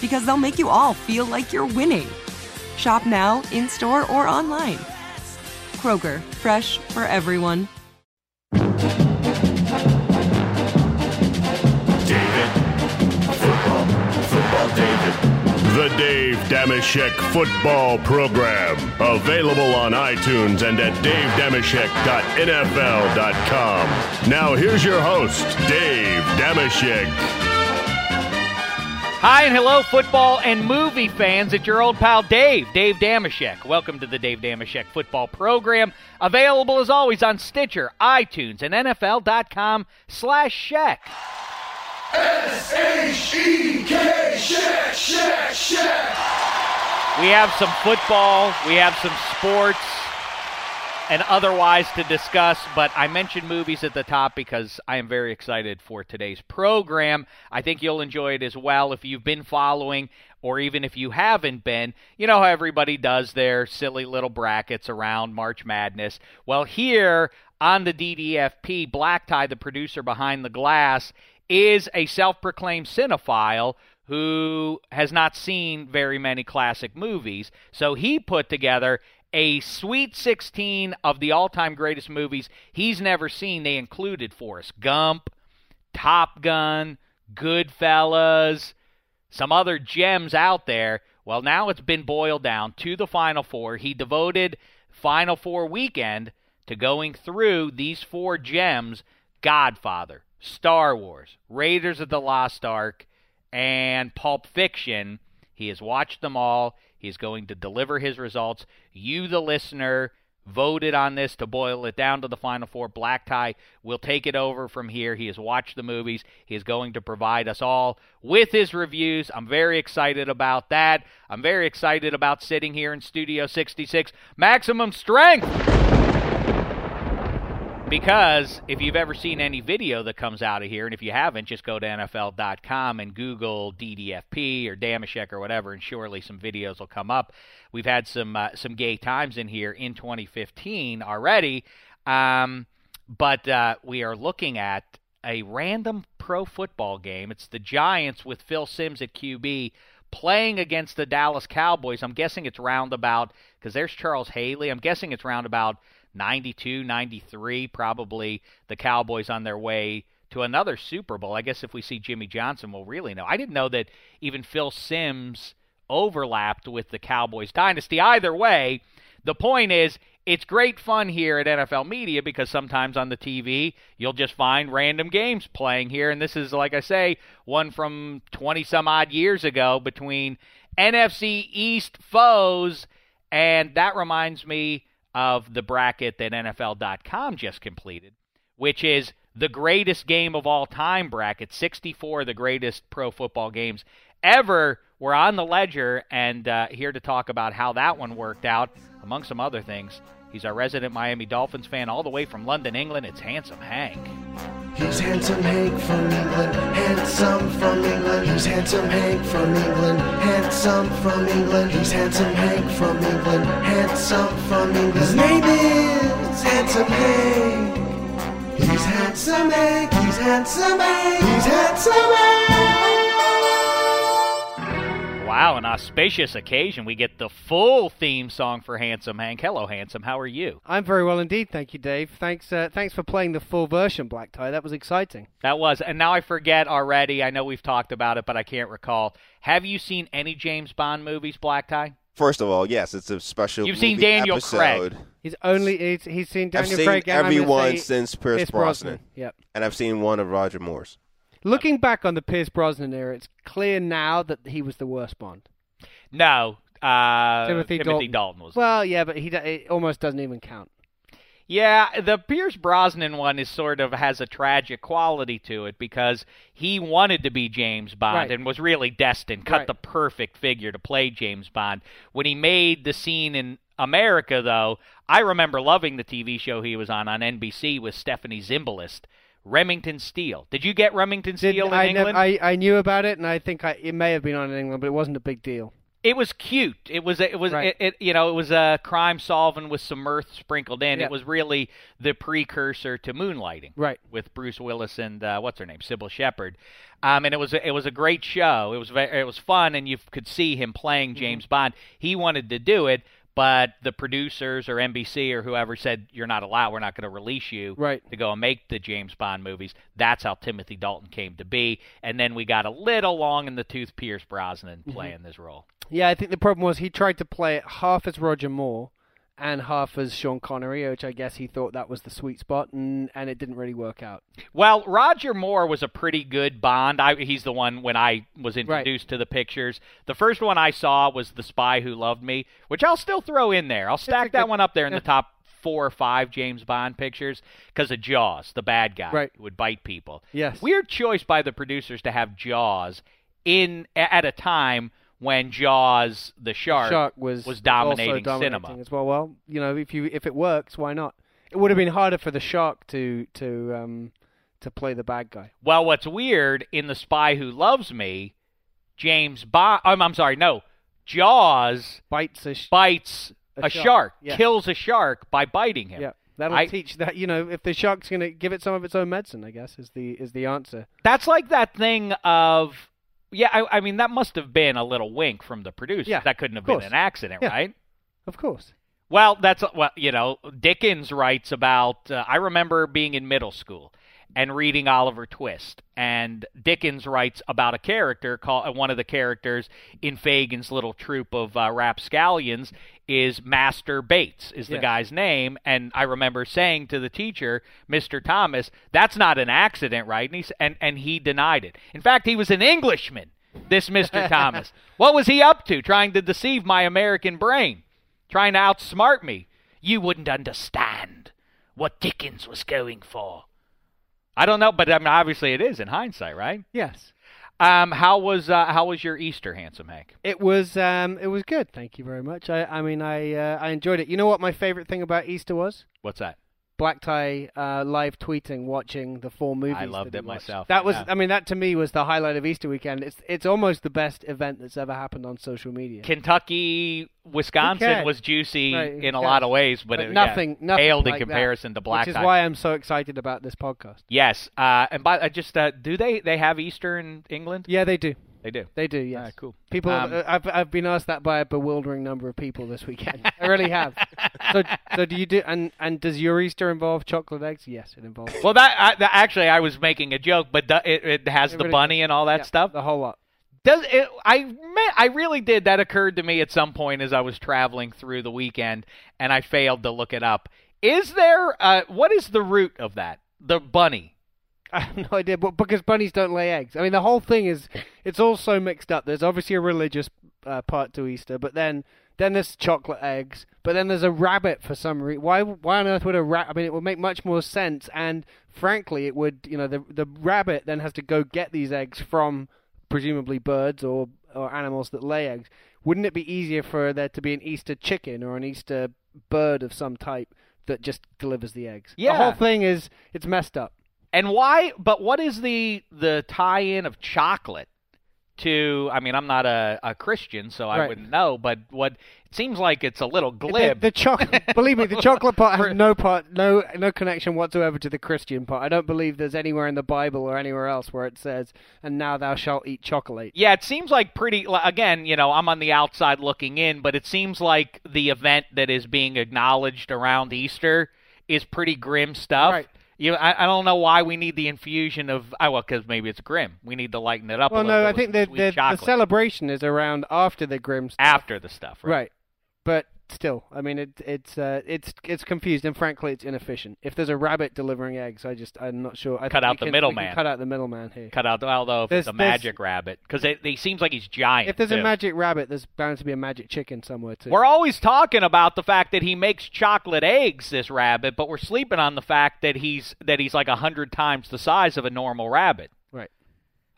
because they'll make you all feel like you're winning. Shop now, in store, or online. Kroger, fresh for everyone. David. Football. Football David. The Dave Dameshek Football Program. Available on iTunes and at davedameshek.nfl.com. Now here's your host, Dave Dameshek. Hi and hello, football and movie fans. It's your old pal Dave, Dave Dameshek. Welcome to the Dave Dameshek Football Program. Available as always on Stitcher, iTunes, and NFL.com slash Sheck. S-H-E-K, Shack, Shack, Shack. We have some football, we have some sports, and otherwise to discuss, but I mentioned movies at the top because I am very excited for today's program. I think you'll enjoy it as well if you've been following or even if you haven't been. You know how everybody does their silly little brackets around March Madness. Well, here on the DDFP, Black Tie, the producer behind the glass, is a self proclaimed cinephile who has not seen very many classic movies. So he put together a sweet 16 of the all time greatest movies he's never seen. They included Forrest Gump, Top Gun, Goodfellas, some other gems out there. Well, now it's been boiled down to the Final Four. He devoted Final Four weekend to going through these four gems Godfather, Star Wars, Raiders of the Lost Ark, and Pulp Fiction. He has watched them all. He's going to deliver his results. You, the listener, voted on this to boil it down to the final four. Black Tie will take it over from here. He has watched the movies. He is going to provide us all with his reviews. I'm very excited about that. I'm very excited about sitting here in Studio 66. Maximum strength! Because if you've ever seen any video that comes out of here, and if you haven't, just go to NFL.com and Google DDFP or Dameshek or whatever, and surely some videos will come up. We've had some uh, some gay times in here in 2015 already, um, but uh, we are looking at a random pro football game. It's the Giants with Phil Simms at QB playing against the Dallas Cowboys. I'm guessing it's roundabout because there's Charles Haley. I'm guessing it's roundabout 92, 93, probably the Cowboys on their way to another Super Bowl. I guess if we see Jimmy Johnson, we'll really know. I didn't know that even Phil Simms overlapped with the Cowboys dynasty. Either way, the point is, it's great fun here at NFL Media because sometimes on the TV you'll just find random games playing here. And this is, like I say, one from 20 some odd years ago between NFC East foes. And that reminds me of the bracket that NFL.com just completed, which is the greatest game of all time bracket 64 the greatest pro football games ever were on the ledger. And uh, here to talk about how that one worked out among some other things He's our resident Miami Dolphins fan all the way from London, England. It's Handsome Hank. He's handsome Hank from England, handsome from England. He's handsome Hank from England, handsome from England. He's handsome Hank from England, handsome from England. His name is Handsome Hank. He's handsome Hank, he's handsome Hank, he's handsome Hank. Wow, an auspicious occasion. We get the full theme song for Handsome Hank. Hello, Handsome. How are you? I'm very well indeed, thank you, Dave. Thanks, uh, thanks for playing the full version, Black Tie. That was exciting. That was, and now I forget already. I know we've talked about it, but I can't recall. Have you seen any James Bond movies, Black Tie? First of all, yes, it's a special. You've seen Daniel episode. Craig. He's only he's, he's seen I've Daniel seen Craig. I'm gonna everyone since Pierce, Pierce Brosnan. Yep. and I've seen one of Roger Moore's. Looking back on the Pierce Brosnan era, it's clear now that he was the worst Bond. No, uh, Timothy Timothy Dalton. Dalton was. Well, yeah, but he it almost doesn't even count. Yeah, the Pierce Brosnan one is sort of has a tragic quality to it because he wanted to be James Bond Right. and was really destined, cut Right. the perfect figure to play James Bond. When he made the scene in America, though, I remember loving the TV show he was on on NBC with Stephanie Zimbalist, Remington Steele. Did you get Remington Did- Steele in I, nev- England? I I knew about it, and I think I, it may have been on in England, but it wasn't a big deal. It was cute. It was it was Right. it, it you know it was a crime solving with some mirth sprinkled in. It was really the precursor to Moonlighting, Right. With Bruce Willis and uh, what's her name, Cybill Shepherd. Um, and it was a, it was a great show. It was ve- it was fun, and you could see him playing Mm-hmm. James Bond. He wanted to do it, but the producers or NBC or whoever said you're not allowed. We're not going to release you Right. to go and make the James Bond movies. That's how Timothy Dalton came to be. And then we got a little long in the tooth Pierce Brosnan Mm-hmm. playing this role. Yeah, I think the problem was he tried to play it half as Roger Moore and half as Sean Connery, which I guess he thought that was the sweet spot, and and it didn't really work out. Well, Roger Moore was a pretty good Bond. I, he's the one when I was introduced to the pictures. The first one I saw was The Spy Who Loved Me, which I'll still throw in there. I'll stack that one up there in the top four or five James Bond pictures because of Jaws, the bad guy Right. who would bite people. Yes. Weird choice by the producers to have Jaws in at a time when Jaws, the shark, Shark was was dominating, dominating cinema. as well. Well, you know, if you if it works, why not? It would have been harder for the shark to to um to play the bad guy. Well, what's weird in The Spy Who Loves Me, James Bond. I'm, I'm sorry, no, Jaws Bites a sh- bites A a, shark, shark, yeah. kills a shark by biting him. yeah. That'll I- teach that you know if the shark's going to give it some of its own medicine. I guess is the is the answer. That's like that thing of. Yeah, I, I mean that must have been a little wink from the producer. Yeah, that couldn't have been an accident, Yeah. right? Of course. Well, that's well, you know, Dickens writes about. Uh, I remember being in middle school and reading Oliver Twist, and Dickens writes about a character called uh, one of the characters in Fagin's little troupe of uh, rapscallions is Master Bates is the Yeah. guy's name, and I remember saying to the teacher, Mister Thomas, "That's not an accident, right?" And he and and he denied it. In fact, he was an Englishman. This Mister Thomas, what was he up to? Trying to deceive my American brain trying to outsmart me. You wouldn't understand what Dickens was going for. I don't know, but I mean, obviously it is in hindsight, right? Yes. Um, how was uh, how was your Easter, handsome Hank? It was um it was good. Thank you very much. I I mean I uh, I enjoyed it. You know what my favorite thing about Easter was? What's that? Black Tie uh, live tweeting, watching the four movies. I loved that it watched. myself, That was, yeah. I mean, that to me was the highlight of Easter weekend. It's it's almost the best event that's ever happened on social media. Kentucky, Wisconsin was juicy Right, in a lot of ways, but, it, nothing, yeah, nothing paled in like that, comparison to Black Tie. which is Tie. why I'm so excited about this podcast. Yes, uh, and by uh, just uh, do they they have Easter in England? Yeah, they do. They do. They do. Yes. Ah, cool. People, Um, uh, I've I've been asked that by a bewildering number of people this weekend. I really have. so so do you do? And and does your Easter involve chocolate eggs? Yes, it involves. Well, that, I, that actually I was making a joke, but the, it, it has It the really bunny and all that Yeah, stuff. The whole lot. Does it? I me- I really did. That occurred to me at some point as I was traveling through the weekend, and I failed to look it up. Is there? Uh, what is the root of that? The bunny. I have no idea, but because bunnies don't lay eggs. I mean, the whole thing is it's all so mixed up. There's obviously a religious uh, part to Easter, but then then there's chocolate eggs, but then there's a rabbit for some reason. Why why on earth would a rat? I mean, it would make much more sense, and frankly, it would. You know, the the rabbit then has to go get these eggs from presumably birds or or animals that lay eggs. Wouldn't it be easier for there to be an Easter chicken or an Easter bird of some type that just delivers the eggs? Yeah. The whole thing is it's messed up. And why? But what is the the tie-in of chocolate to? I mean, I'm not a, a Christian, so I Right. wouldn't know. But what it seems like it's a little glib. the chocolate, believe me, the chocolate part has no part, no no connection whatsoever to the Christian part. I don't believe there's anywhere in the Bible or anywhere else where it says, "And now thou shalt eat chocolate." Yeah, it seems like pretty. Again, you know, I'm on the outside looking in, but it seems like the event that is being acknowledged around Easter is pretty grim stuff. Right. You, I, I don't know why we need the infusion of. Oh, well, because maybe it's grim. We need to lighten it up. Well, a little no, I think the, the the celebration is around after the grim stuff. after the stuff, right? Right. But still, I mean, it, it's uh, it's it's confused, and frankly, it's inefficient. If there's a rabbit delivering eggs, I just I'm not sure. I Cut out the middleman. Cut out the middleman here. Cut out. Although if There's- it's a magic rabbit, because he seems like he's giant. If there's a magic rabbit, there's bound to be a magic chicken somewhere too. We're always talking about the fact that he makes chocolate eggs, this rabbit, but we're sleeping on the fact that he's that he's like a hundred times the size of a normal rabbit.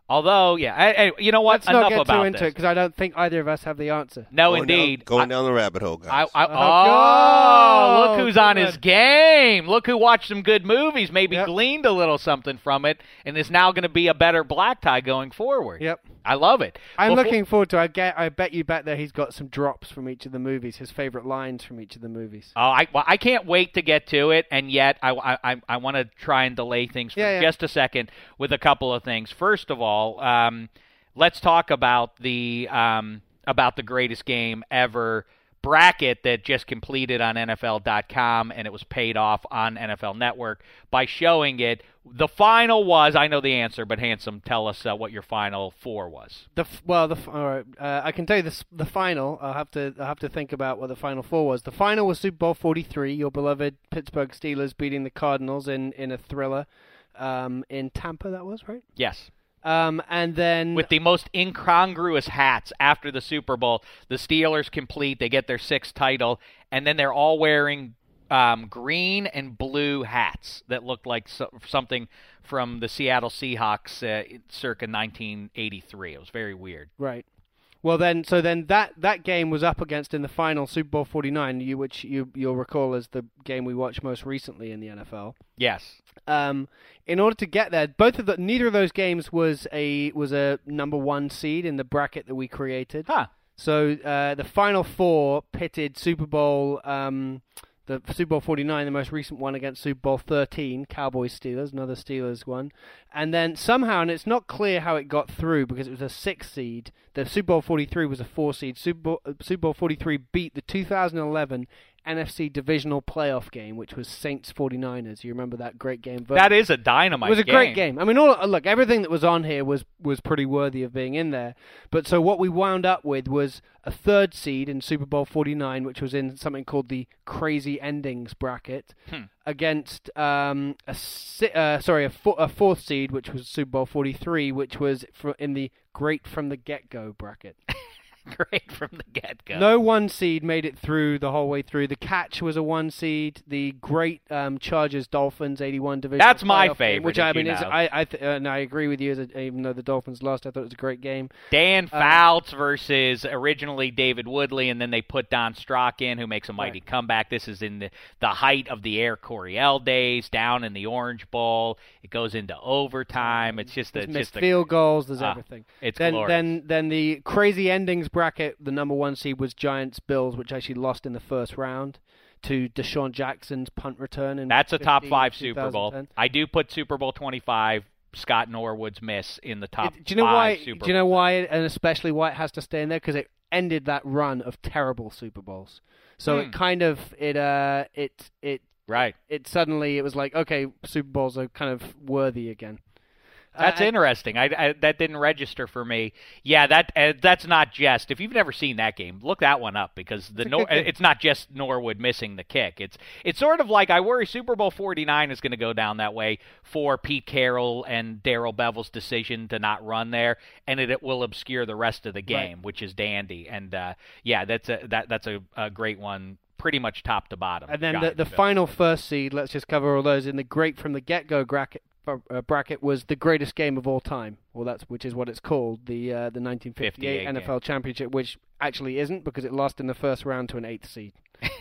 Right. Although, yeah, I, I- you know what? Let's Enough not get about too into this. it because I don't think either of us have the answer. No, Going down- indeed. going I- down the rabbit hole, guys. I, I, Oh, oh, look who's on his good. game. Look who watched some good movies, maybe Yep. gleaned a little something from it, and is now going to be a better black tie going forward. Yep. I love it. I'm Before- looking forward to. I get. I bet you bet there he's got some drops from each of the movies. His favorite lines from each of the movies. Oh, I well, I can't wait to get to it, and yet I I, I, I want to try and delay things for Yeah, yeah. just a second with a couple of things. First of all, um, let's talk about the um, about the greatest game ever bracket that just completed on NFL.com, and it was paid off on NFL Network by showing it. The final was I know the answer, but handsome, tell us uh, what your final four was. The f- well, the f- all right, uh, I can tell you the the final. I'll have to I'll have to think about what the final four was. The final was Super Bowl 43. Your beloved Pittsburgh Steelers beating the Cardinals in in a thriller um, in Tampa. That was right. Yes. Um, and then with the most incongruous hats after the Super Bowl. The Steelers complete, they get their sixth title, and then they're all wearing um, green and blue hats that looked like so- something from the Seattle Seahawks uh, circa 1983. It was very weird. Right. Well, then, so then that, that game was up against in the final Super Bowl 49, you, which you you'll recall as the game we watched most recently in the NFL. Yes. Um, in order to get there, both of the neither of those games was a was a number one seed in the bracket that we created. Huh. So uh, the final four pitted Super Bowl, um, the Super Bowl 49, the most recent one, against Super Bowl 13, Cowboys Steelers, another Steelers one. And then somehow, and it's not clear how it got through because it was a six seed. The Super Bowl 43 was a four seed. Super Bowl, uh, Super Bowl 43 beat the 2011 NFC divisional playoff game, which was Saints 49ers. You remember that great game? That is a dynamite it was a game. great game. I mean, all look, everything that was on here was was pretty worthy of being in there. But so what we wound up with was a third seed in Super Bowl 49, which was in something called the Crazy Endings bracket, Hmm. against um, a si- uh, sorry a, fo- a fourth seed, which was Super Bowl 43, which was fr- in the Great from the Get Go bracket. Great from the get go. No one seed made it through the whole way through. The catch was a one seed. The great um, Chargers Dolphins eighty one division. That's my game, favorite, which I mean you is know. I I th- uh, and I agree with you. As a, even though the Dolphins lost, I thought it was a great game. Dan Um, Fouts versus originally David Woodley, and then they put Don Strock in, who makes a mighty comeback. This is in the, the height of the Air Coryell days, down in the Orange Bowl. It goes into overtime. It's just a, There's it's missed a, field goals. There's Ah, everything. it's then glorious. then then the crazy endings bracket. The number one seed was Giants Bills, which actually lost in the first round to DeSean Jackson's punt return. In That's a top five Super Bowl. I do put Super Bowl 25, Scott Norwood's miss, in the top It- do you know five why? Super do you know why, and especially why it has to stay in there? Because it ended that run of terrible Super Bowls. So Hmm. it kind of it uh it it Right. it suddenly it was like okay, Super Bowls are kind of worthy again. That's Uh, interesting. I, I that didn't register for me. Yeah, that uh, that's not just. If you've never seen that game, look that one up because the It's Nor- it's not just Norwood missing the kick. It's it's sort of like I worry Super Bowl 49 is going to go down that way for Pete Carroll and Darrell Bevell's decision to not run there, and it, it will obscure the rest of the game, which is dandy. And uh, yeah, that's a that that's a, a great one, pretty much top to bottom. And then the, the final first seed, let's just cover all those in the great from the get go bracket. Uh, bracket was the greatest game of all time. Well, that's which is what it's called, the uh, the 1958 58 NFL Championship, which actually isn't because it lost in the first round to an eighth seed.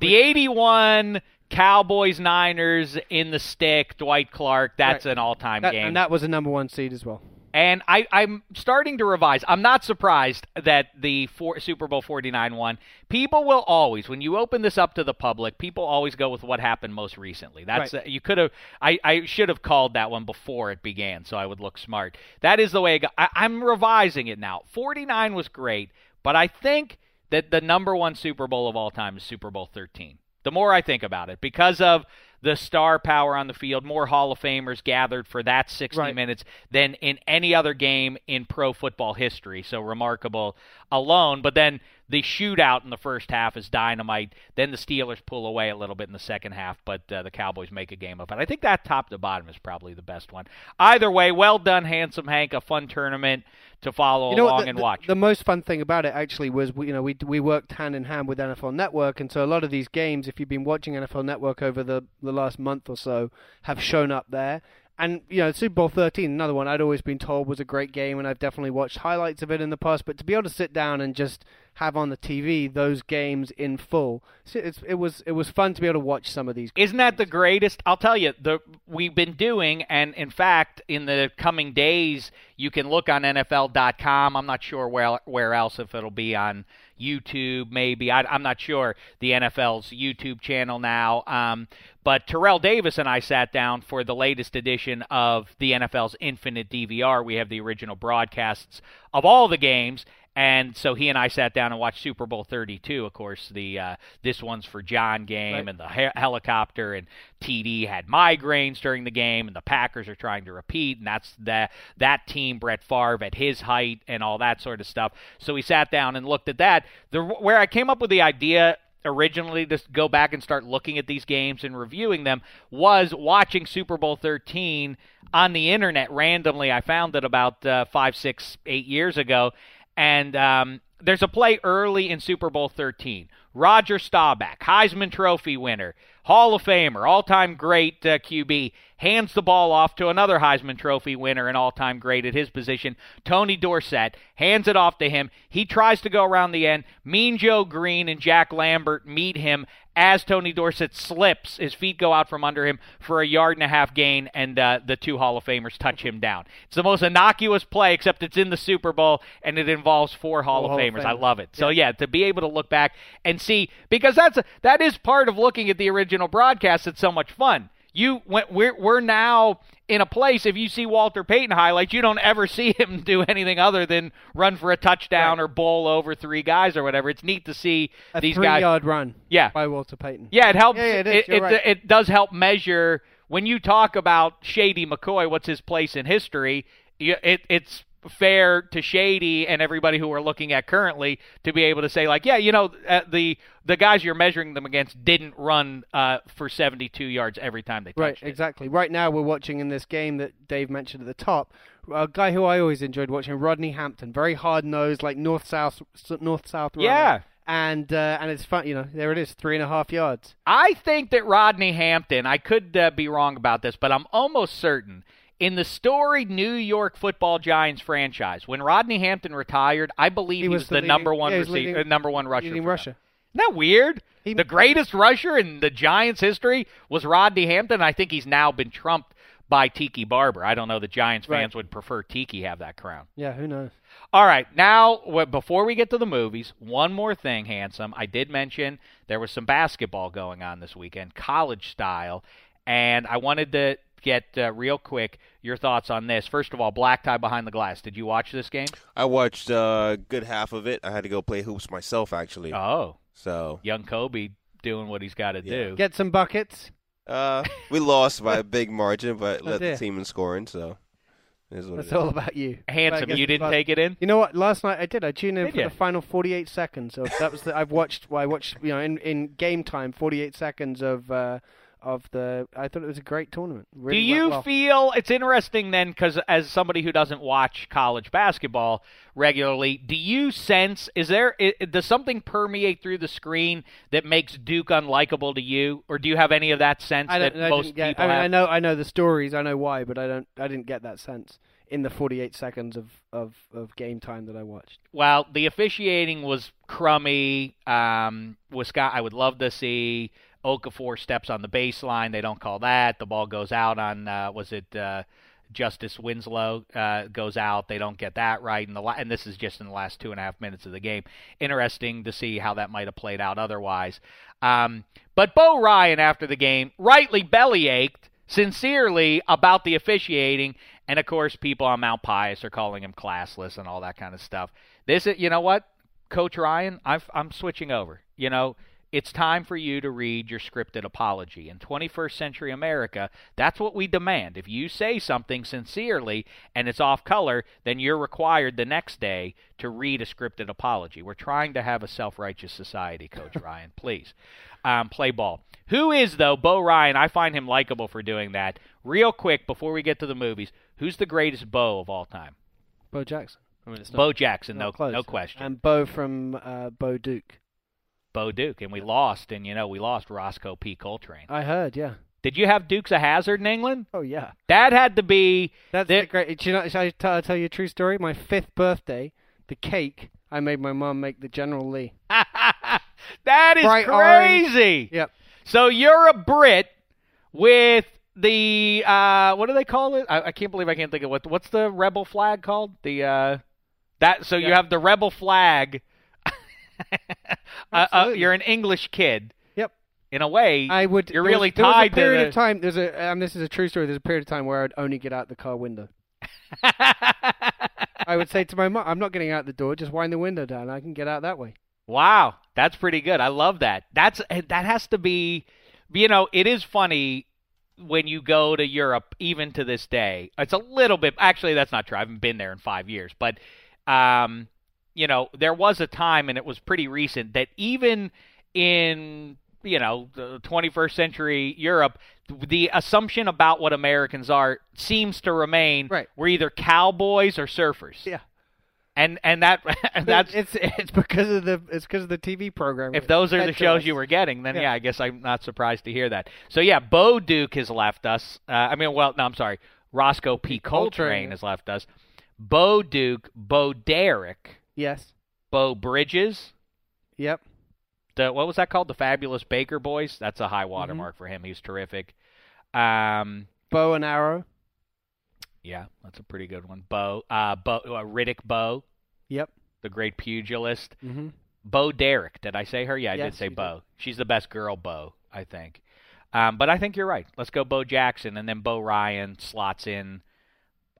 the 81 Cowboys Niners in the stick, Dwight Clark, that's Right. an all time That- game. and that was a number one seed as well. And I, I'm starting to revise. I'm not surprised that the four, Super Bowl 49 won. People will always, when you open this up to the public, people always go with what happened most recently. That's Right. uh, you could have. I, I should have called that one before it began, so I would look smart. That is the way. I, I'm revising it now. 49 was great, but I think that the number one Super Bowl of all time is Super Bowl 13. The more I think about it, because of the star power on the field, more Hall of Famers gathered for that 60 Right. minutes than in any other game in pro football history. So remarkable alone. But then the shootout in the first half is dynamite. Then the Steelers pull away a little bit in the second half, but uh, the Cowboys make a game of it. I think that top to bottom is probably the best one. Either way, well done, Handsome Hank. A fun tournament to follow you know along the, and the- watch. The, most fun thing about it actually was we, you know we we worked hand in hand with NFL Network, and so a lot of these games, if you've been watching NFL Network over the the last month or so, have shown up there. And you know, Super Bowl 13, another one I'd always been told was a great game, and I've definitely watched highlights of it in the past. But to be able to sit down and just have on the TV those games in full, it's, it was it was fun to be able to watch some of these. Isn't that the greatest? I'll tell you, the we've been doing, and in fact, in the coming days, you can look on NFL.com. I'm not sure where where else if it'll be on YouTube, maybe. I, I'm not sure the NFL's YouTube channel now. Um, but Terrell Davis and I sat down for the latest edition of the NFL's Infinite DVR. We have the original broadcasts of all the games. And so he and I sat down and watched Super Bowl 32. Of course, the uh, this one's for John game Right. and the he- helicopter and TD had migraines during the game, and the Packers are trying to repeat, and that's that that team Brett Favre at his height and all that sort of stuff. So we sat down and looked at that. The where I came up with the idea originally to go back and start looking at these games and reviewing them was watching Super Bowl 13 on the internet randomly. I found it about uh, five, six, eight years ago, and um, there's a play early in Super Bowl 13. Roger Staubach, Heisman Trophy winner, Hall of Famer, all-time great uh, QB, hands the ball off to another Heisman Trophy winner and all-time great at his position, Tony Dorsett, hands it off to him. He tries to go around the end. Mean Joe Greene and Jack Lambert meet him as Tony Dorsett slips. His feet go out from under him for a yard and a half gain, and uh, the two Hall of Famers touch him down. It's the most innocuous play, except it's in the Super Bowl, and it involves four Hall, of, Hall of Famers. I love it. So yeah, to be able to look back and see because that's a, that is part of looking at the original broadcast. It's so much fun. You we're we're now in a place. If you see Walter Payton highlights, you don't ever see him do anything other than run for a touchdown Right. or bowl over three guys or whatever. It's neat to see A these guys. three-yard run. Yeah. by Walter Payton. Yeah, it helps. Yeah, yeah, it is. It, it, right. it does help measure when you talk about Shady McCoy. What's his place in history? It, it's fair to Shady and everybody who we're looking at currently to be able to say like, yeah, you know, uh, the the guys you're measuring them against didn't run uh, for 72 yards every time they touched Right, it. exactly. Right now, we're watching in this game that Dave mentioned at the top a guy who I always enjoyed watching, Rodney Hampton, very hard nosed, like north south, north south. Yeah. and uh, and it's fun. You know, there it is, three and a half yards. I think that Rodney Hampton, I could uh, be wrong about this, but I'm almost certain in the storied New York Football Giants franchise, when Rodney Hampton retired, I believe he, was, the, leading- number one yeah, receiver, leading- uh, number one rusher. them. Isn't that weird? He- the greatest rusher in the Giants' history was Rodney Hampton. I think he's now been trumped by Tiki Barber. I don't know the Giants Right. fans would prefer Tiki have that crown. Yeah, who knows? All right, now before we get to the movies, one more thing, handsome. I did mention there was some basketball going on this weekend, college style, and I wanted to get uh, real quick your thoughts on this. First of all, black tie behind the glass. Did you watch this game? I watched uh, a good half of it. I had to go play hoops myself, actually. Oh, So young Kobe doing what he's got to Yeah. do. Get some buckets. uh, we lost by a big margin, but Oh, led dear. the team in scoring. So it is what That's it is. all about you. Handsome, you didn't take it in. You know what? Last night I did. I tuned in Did for ya? the final 48 seconds. So that was the I've watched. Well, I watched you know in, in game time 48 seconds of uh, of the. I thought it was a great tournament. Really Do you well. feel it's interesting then? Because as somebody who doesn't watch college basketball regularly, do you sense is there does something permeate through the screen that makes Duke unlikable to you, or do you have any of that sense that. I most get. people I, mean, have? I know. I know the stories. I know why, but I don't. I didn't get that sense in the 48 seconds of of, of game time that I watched. Well, the officiating was crummy. Um, Wisconsin, I would love to see Okafor steps on the baseline. They don't call that. The ball goes out on uh, was it uh, Justice Winslow uh, goes out. They don't get that right. And the la- and this is just in the last two and a half minutes of the game. Interesting to see how that might have played out otherwise. Um, but Bo Ryan after the game rightly bellyached sincerely about the officiating. And of course, people on Mount Pius are calling him classless and all that kind of stuff. This, is, you know what, Coach Ryan, I've, I'm switching over. You know, it's time for you to read your scripted apology. In 21st century America, that's what we demand. If you say something sincerely and it's off color, then you're required the next day to read a scripted apology. We're trying to have a self righteous society, Coach Ryan. Please um, play ball. Who is, though, Bo Ryan? I find him likable for doing that. Real quick, before we get to the movies, who's the greatest Bo of all time? Bo Jackson. I mean, it's not, Bo Jackson, not no, close. no question. And Bo from uh, Bo Duke. Bo Duke, and we lost, and you know we lost Rosco P. Coltrane. I heard. Yeah. Did you have Dukes a Hazzard in England? Oh yeah. That had to be. That's the great. Do you know? Shall I tell, tell you a true story? My fifth birthday, the cake I made my mom make the General Lee. that is Bright orange. crazy. Yep. So you're a Brit with the uh, what do they call it? I, I can't believe I can't think of what what's the rebel flag called? The uh, that so you have the rebel flag. Uh, uh, you're an English kid. Yep. In a way, I would. You're there was- really there was tied a period to the. of time. There's a. And this is a true story. There's a period of time where I'd only get out the car window. I would say to my mom, "I'm not getting out the door. Just wind the window down. I can get out that way." Wow, that's pretty good. I love that. That's that has to be, you know, it is funny when you go to Europe, even to this day. It's a little bit. Actually, that's not true. I haven't been there in five years, but, um, you know, there was a time, and it was pretty recent, that even in you know the 21st century Europe, the assumption about what Americans are seems to remain. Right. We're either cowboys or surfers. Yeah. And and that and that's it's it's because of the it's because of the TV program. if those are the shows us. you were getting, then yeah. Yeah. I guess I'm not surprised to hear that. So yeah, Bo Duke has left us. Uh, I mean, well, no, I'm sorry, Rosco P. Coltrane, Coltrane. has left us. Bo Duke, Bo Derek, Yes. Beau Bridges. Yep. The what was that called? The Fabulous Baker Boys. That's a high watermark for him. He's terrific. Um, Bow and arrow. yeah, that's a pretty good one. Bo, uh, Bo, uh, Riddick Bowe, Yep. the great pugilist. Mm-hmm. Bo Derek. Did I say her? Yeah, I Yes, did say you did. Bo. She's the best girl, Bo, I think. Um, but I think you're right. Let's go Bo Jackson, and then Bo Ryan slots in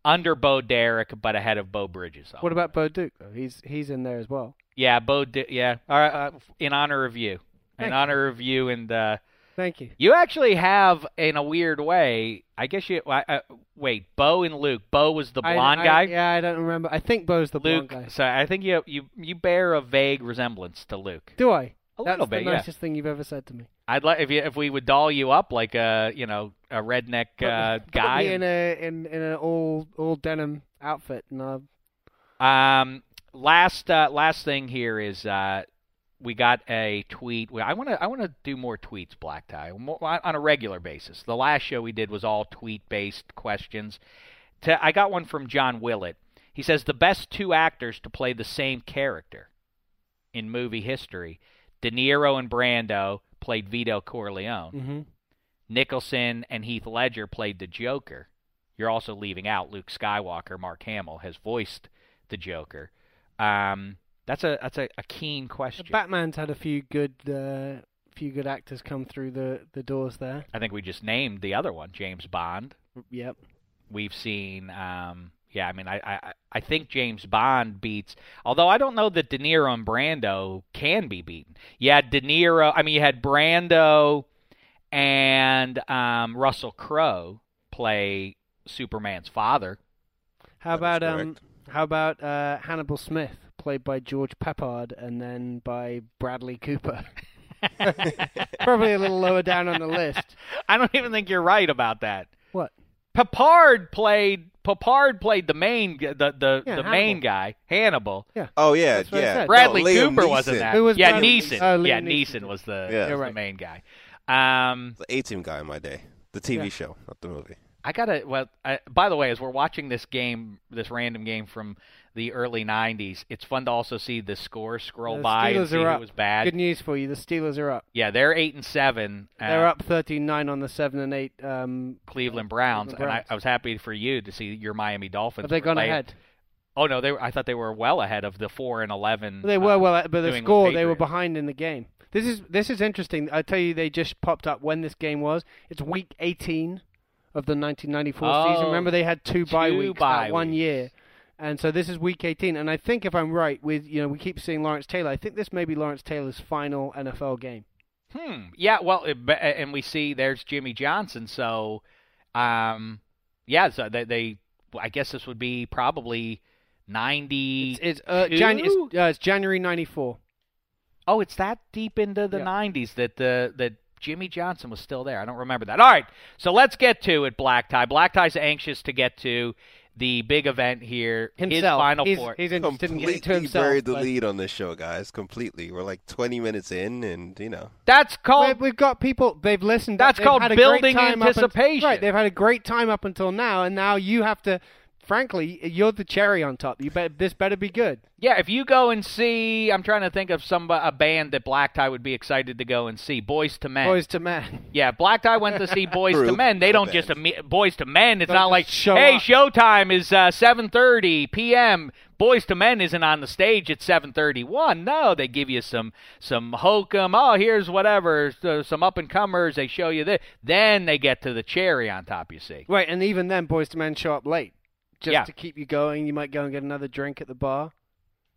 under Bo Derek, but ahead of Beau Bridges. What about Bo Duke? though? He's he's in there as well. Yeah, Bo. Yeah, all right, uh, in honor of you, in you. honor of you, and uh, Thank you. you actually have, in a weird way, I guess you. I, I, wait, Bo and Luke. Bo was the blonde I- guy. Yeah, I don't remember. I think Bo's the Luke. blonde guy. So I think you you you bear a vague resemblance to Luke. Do I? A That's little the bit, yeah. nicest thing you've ever said to me. I'd like if you if we would doll you up like a you know a redneck uh, put guy. in a in in an all all denim outfit, and uh, Um, last uh, last thing here is uh, we got a tweet. I want to I want to do more tweets, Black Tie, more, on a regular basis. The last show we did was all tweet based questions. To, I got one from John Willett. He says the best two actors to play the same character in movie history: De Niro and Brando played Vito Corleone. mm-hmm. Nicholson and Heath Ledger played the Joker. You're also leaving out Luke Skywalker. Mark Hamill has voiced the Joker. Um, that's a that's a, a keen question. Batman's had a few good uh, few good actors come through the the doors there. I think we just named the other one, James Bond. Yep. We've seen, um, yeah. I mean, I, I I think James Bond beats. Although I don't know that De Niro and Brando can be beaten. You had De Niro. I mean, you had Brando and um, Russell Crowe play Superman's father. How about um? How about uh, Hannibal Smith, played by George Peppard, and then by Bradley Cooper? Probably a little lower down on the list. I don't even think you're right about that. What? Peppard played Peppard played the main the the, Yeah, the main guy Hannibal. Yeah. Oh yeah, That's yeah. Bradley No, Liam Cooper wasn't that. Who was yeah, Bradley Neeson. Neeson? Oh, yeah, Liam Neeson Neeson. was the, Yeah. was You're the main guy. Um, The A Team guy in my day. The TV Yeah. show, not the movie. I gotta. Well, I, by the way, as we're watching this game, this random game from the early '90s, it's fun to also see the score scroll The by and see are who was bad. Good news for you. The Steelers are up. Yeah, they're eight and seven. Uh, They're up 13-9 on the seven and eight. Um, Cleveland Browns, Cleveland Browns. and I, I was happy for you to see your Miami Dolphins. have they gone lay- ahead? Oh no, they were, I thought they were well ahead of the four and eleven. They were uh, well, but the score they were behind in the game. This is this is interesting. I tell you, they just popped up when this game was. It's week 18 of the 1994 Oh, season. Remember, they had two bye weeks bye that one year, and so this is week 18. And I think if I'm right, with you know we keep seeing Lawrence Taylor. I think this may be Lawrence Taylor's final NFL game. Hmm. Yeah. Well, it, and we see there's Jimmy Johnson. So, um, yeah. So they, they I guess this would be probably ninety. It's, it's, uh, Jan- it's, uh, it's January 94. oh, it's that deep into the Yeah. '90s that the that Jimmy Johnson was still there. I don't remember that. All right. So let's get to it. Black Tie. Black Tie's anxious to get to the big event here. His Himself. final he's, four. he's interested in to Completely himself. buried the but- lead on this show, guys. Completely. We're like 20 minutes in, and you know. That's called. We've, we've got people. They've listened. That's they've called had a great building time up un- anticipation. right. They've had a great time up until now, and now you have to. Frankly, you're the cherry on top. You bet. This better be good. Yeah, if you go and see, I'm trying to think of some a band that Black Tie would be excited to go and see. Boyz II Men. Boyz II Men. Yeah, Black Tie went to see Boyz II Men. They don't just band. Boyz II Men. It's Don't not like show hey, up. showtime is uh, 7:30 p.m. Boyz II Men isn't on the stage at 7:31. No, they give you some some hokum. Oh, here's whatever, so some up and comers. They show you this. Then they get to the cherry on top. You see. Right, and even then, Boyz II Men show up late, just Yeah. to keep you going. You might go and get another drink at the bar.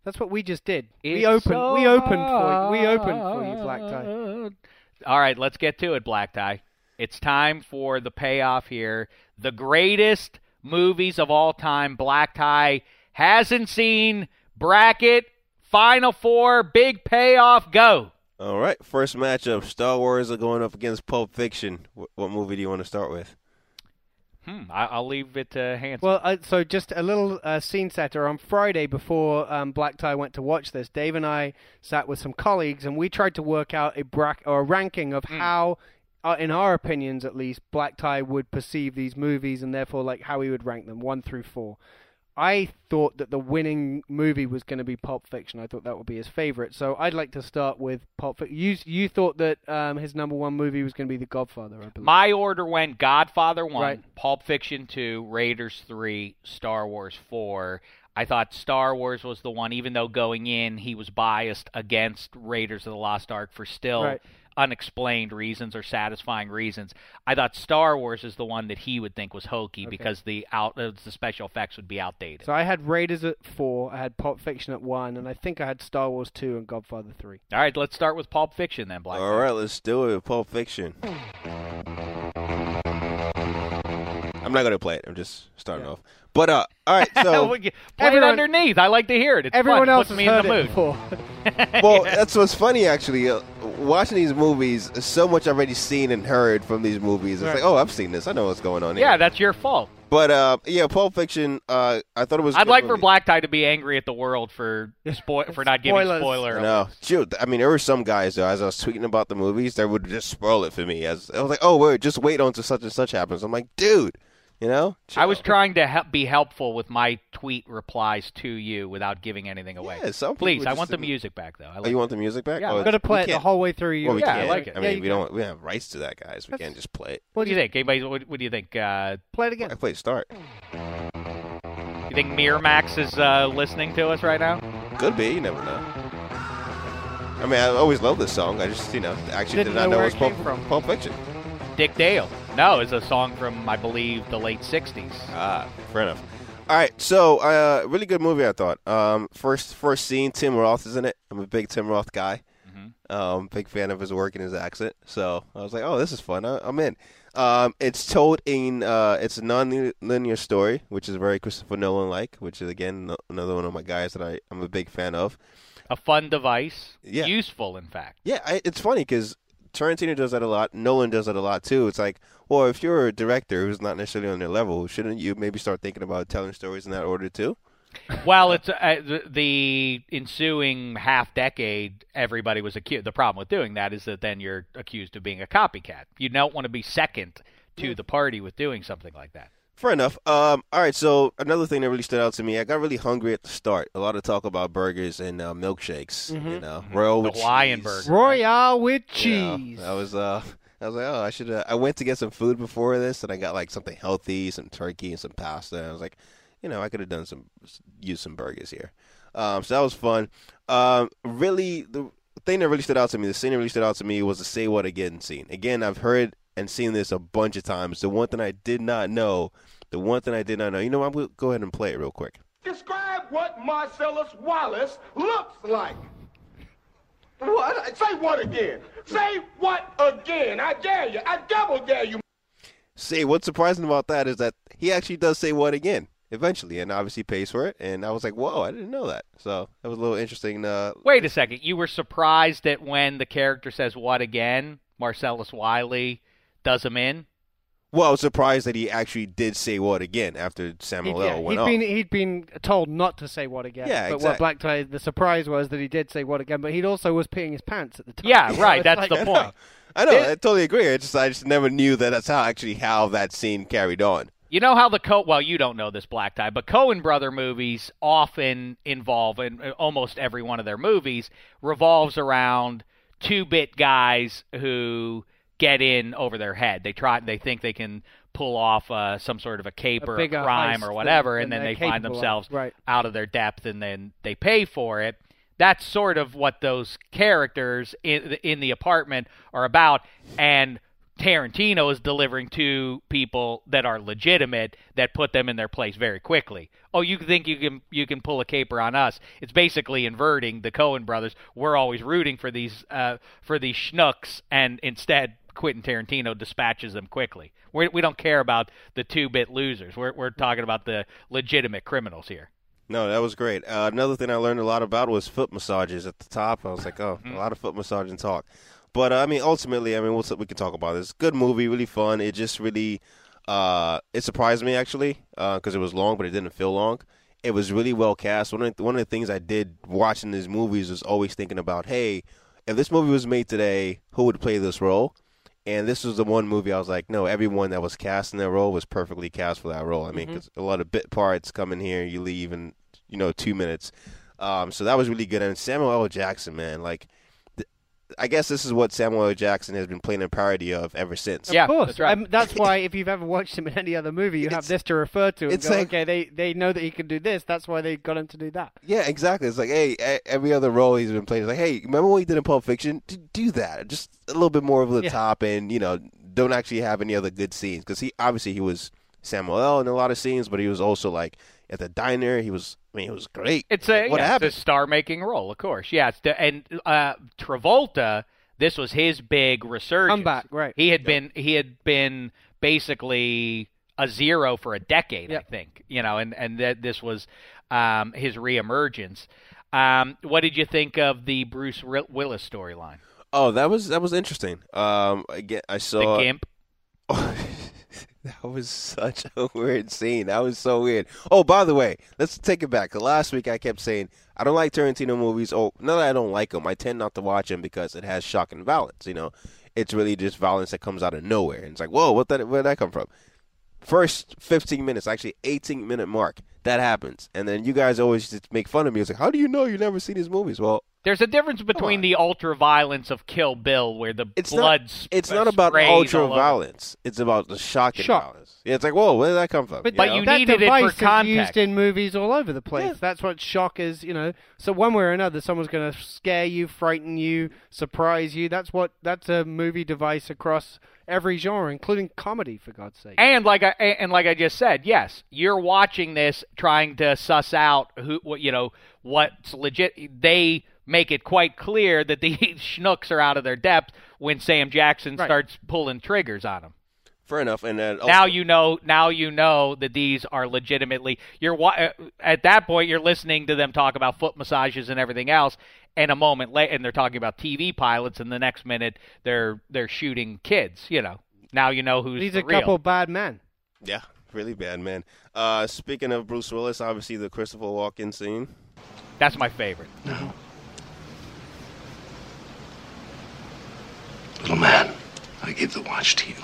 That's what we just did. we opened. so we opened for you. We opened for you, Black Tie. All right, let's get to it, Black Tie. It's time for the payoff here. The greatest movies of all time. Black Tie hasn't seen. Bracket, Final Four, big payoff. Go. All right, first matchup: Star Wars are going up against Pulp Fiction. What, what movie do you want to start with? Hmm. I, I'll leave it to Handsome. Well, uh, so just a little uh, scene setter. On Friday, before um, Black Tie went to watch this, Dave and I sat with some colleagues, and we tried to work out a brack or a ranking of how, uh, in our opinions at least, Black Tie would perceive these movies, and therefore like how he would rank them one through four. I thought that the winning movie was going to be Pulp Fiction. I thought that would be his favorite. So I'd like to start with Pulp Fiction. You you thought that um, his number one movie was going to be The Godfather, I believe. My order went Godfather 1, Right. Pulp Fiction 2, Raiders 3, Star Wars 4. I thought Star Wars was the one, even though going in he was biased against Raiders of the Lost Ark for still Right. Unexplained reasons or satisfying reasons. I thought Star Wars is the one that he would think was hokey because the out uh, the special effects would be outdated. So I had Raiders at four, I had Pulp Fiction at one, and I think I had Star Wars two and Godfather three. All right, let's start with Pulp Fiction then, Black. All right, let's do it. Pulp Fiction. I'm not gonna play it. I'm just starting off. But uh, all right. So Play it underneath. I like to hear it. It's Everyone fun. else Puts has me heard in the it mood. before. well, that's what's funny actually. Uh, watching these movies, so much I've already seen and heard from these movies. It's Right. like, oh, I've seen this. I know what's going on here. Yeah, that's your fault. But uh, yeah, Pulp Fiction. Uh, I thought it was. I'd good like for. Black Tie to be angry at the world for spo- for not giving Spoilers. spoiler. No, shoot. I mean, there were some guys though. As I was tweeting about the movies, they would just spoil it for me. As I was like, "Oh, wait, just wait until such and such happens." I'm like, "Dude, you know." I was trying to help, be helpful with my tweet replies to you without giving anything away. Yeah, some Please, I want the didn't- music back though. I Oh, like you want the music back? Yeah, oh, I'm I'm gonna play it the can't- whole way through. You. Well, we Yeah, I can't. like it. I mean, you we can. don't. We have rights to that, guys. We That's- can't just play it. what do you think? Anybody? What, what do you think? Uh, Play it again. I again. play start. you think Miramax is uh, listening to us right now? Could be. You never know. I mean, I always love this song. I just, you know, actually Didn't did not know know, where it was it Pulp, came from. Pulp Fiction. Dick Dale. No, it's a song from I believe the late '60s. Ah, fair enough. All right, so uh, really good movie, I thought. Um, first, first scene, Tim Roth is in it. I'm a big Tim Roth guy. Mm-hmm. Um, big fan of his work and his accent. So I was like, oh, this is fun. I, I'm in. Um, it's told in uh, it's a non-linear story, which is very Christopher Nolan-like. Which is again no- another one of my guys that I I'm a big fan of. A fun device, Yeah. useful in fact. Yeah, I, it's funny because Tarantino does that a lot. Nolan does that a lot too. It's like, well, if you're a director who's not necessarily on their level, shouldn't you maybe start thinking about telling stories in that order too? Well, it's uh, the, the ensuing half decade. Everybody was accused. The problem with doing that is that then you're accused of being a copycat. You don't want to be second to the party with doing something like that. Fair enough. Um, all right. So another thing that really stood out to me, I got really hungry at the start. A lot of talk about burgers and uh, milkshakes. You know, royal The with Hawaiian cheese. burger. Royale with You know, cheese. I was uh, I was like, oh, I should. I went to get some food before this, and I got like something healthy, some turkey and some pasta. And I was like, you know, I could have done some, used some burgers here. Um, so that was fun. Um, really, the thing that really stood out to me, the scene that really stood out to me was the "Say What Again" scene. Again, I've heard and seen this a bunch of times. The one thing I did not know, the one thing I did not know. You know. I'm gonna go ahead and play it real quick. Describe what Marcellus Wallace looks like. What? Say what again? Say what again? I dare you. I double dare you. See, what's surprising about that is that he actually does say what again eventually, and obviously pays for it. And I was like, whoa, I didn't know that. So that was a little interesting. Uh, Wait a second. You were surprised that when the character says "what again," Marcellus Wiley does him in. Well, I was surprised that he actually did say what again after He'd, Samuel yeah, L. he'd went off. been he'd been told not to say what again. Yeah, but exact- what Black Tie, the surprise was that he did say what again, but he also was peeing his pants at the time. Yeah, right. That's like- the point. I know, It- I totally agree. I just, I just never knew that that's how actually how that scene carried on. You know how the Co well, you don't know this black tie, but Coen brother movies often involve in almost every one of their movies revolves around two-bit guys who get in over their head. They try they think they can pull off uh, some sort of a caper, A a, crime, or whatever, than- and than then they find of. themselves Right. out of their depth, and then they pay for it. That's sort of what those characters in, in the apartment are about, and Tarantino is delivering to people that are legitimate that put them in their place very quickly. Oh, you think you can you can pull a caper on us? It's basically inverting the Coen brothers. We're always rooting for these uh, for these schnooks, and instead Quentin Tarantino dispatches them quickly. We're, we don't care about the two-bit losers. We're we're talking about the legitimate criminals here. No, that was great. Uh, another thing I learned a lot about was foot massages at the top. I was like, oh, a lot of foot massaging talk. But uh, I mean, ultimately, I mean, what's we can talk about this. Good movie, really fun. It just really, uh, it surprised me actually because it was long, but it didn't feel long. It was really well cast. One of the, one of the things I did watching these movies was always thinking about, hey, if this movie was made today, who would play this role? And this was the one movie I was like, no, everyone that was cast in that role was perfectly cast for that role. I mean, 'cause a lot of bit parts come in here, you leave in, you know, two minutes. Um, so that was really good. And Samuel L. Jackson, man, like, I guess this is what Samuel Jackson has been playing a parody of ever since. Yeah, of course. that's right. Um, that's why if you've ever watched him in any other movie, you have this to refer to. And it's go, like- okay, they they know that he can do this. That's why they got him to do that. Yeah, exactly. It's like, hey, e- every other role he's been playing is like, hey, remember what he did in Pulp Fiction? Do, do that. Just a little bit more over the Yeah. top and, you know, don't actually have any other good scenes. Because he, obviously, he was Samuel L. in a lot of scenes, but he was also, like, at the diner. He was, I mean, he was great. It's a, what yeah, happened? it's a star-making role, of course. Yeah, it's the, and uh, Travolta. This was his big resurgence. Comeback, right. He had been he had been basically a zero for a decade, I think. You know, and and that this was um, his reemergence. Um, what did you think of the Bruce Ri- Willis storyline? Oh, that was that was interesting. Um, again, I The saw gimp. that was such a weird scene. That was so weird. Oh, by the way, let's take it back. Last week I kept saying I don't like Tarantino movies. Oh, not that I don't like them. I tend not to watch them because it has shocking violence. You know, it's really just violence that comes out of nowhere. And it's like, whoa, what that? Where did that come from? First 15 minutes, actually 18 minute mark, that happens, and then you guys always just make fun of me. It's like, how do you know you never seen these movies? Well, There's a difference between the ultra violence of Kill Bill, where the it's blood. Not, it's not about ultra all over. violence. It's about the shocking Shock. violence. Yeah, it's like, whoa, where did that come from? But, But know? you that needed it for device is used in movies all over the place. Yeah. That's what shock is, you know. So one way or another, someone's going to scare you, frighten you, surprise you. That's what. That's a movie device across every genre, including comedy, for God's sake. And like I and like I just said, yes, you're watching this trying to suss out who what you know what's legit. They make it quite clear that the schnooks are out of their depth when Sam Jackson Right. starts pulling triggers on them. Fair enough. And then now you know. Now you know that these are legitimately. You're uh, at that point. You're listening to them talk about foot massages and everything else, and a moment later, and they're talking about TV pilots, and the next minute they're they're shooting kids. You know. Now you know who's He's the a real. couple bad men. Yeah, really bad, men. Uh, speaking of Bruce Willis, obviously the Christopher Walken scene. That's my favorite. No. Little man, I give the watch to you.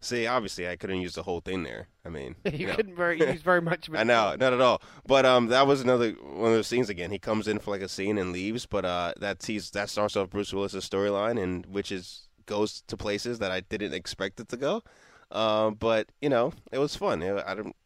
See, obviously I couldn't use the whole thing there. I mean, You know. couldn't very use very much. I know, not at all. But um, that was another one of those scenes again. He comes in for like a scene and leaves, but uh, that sees that starts off Bruce Willis's storyline, and which is goes to places that I didn't expect it to go. Um, but you know, it was fun. It, I don't.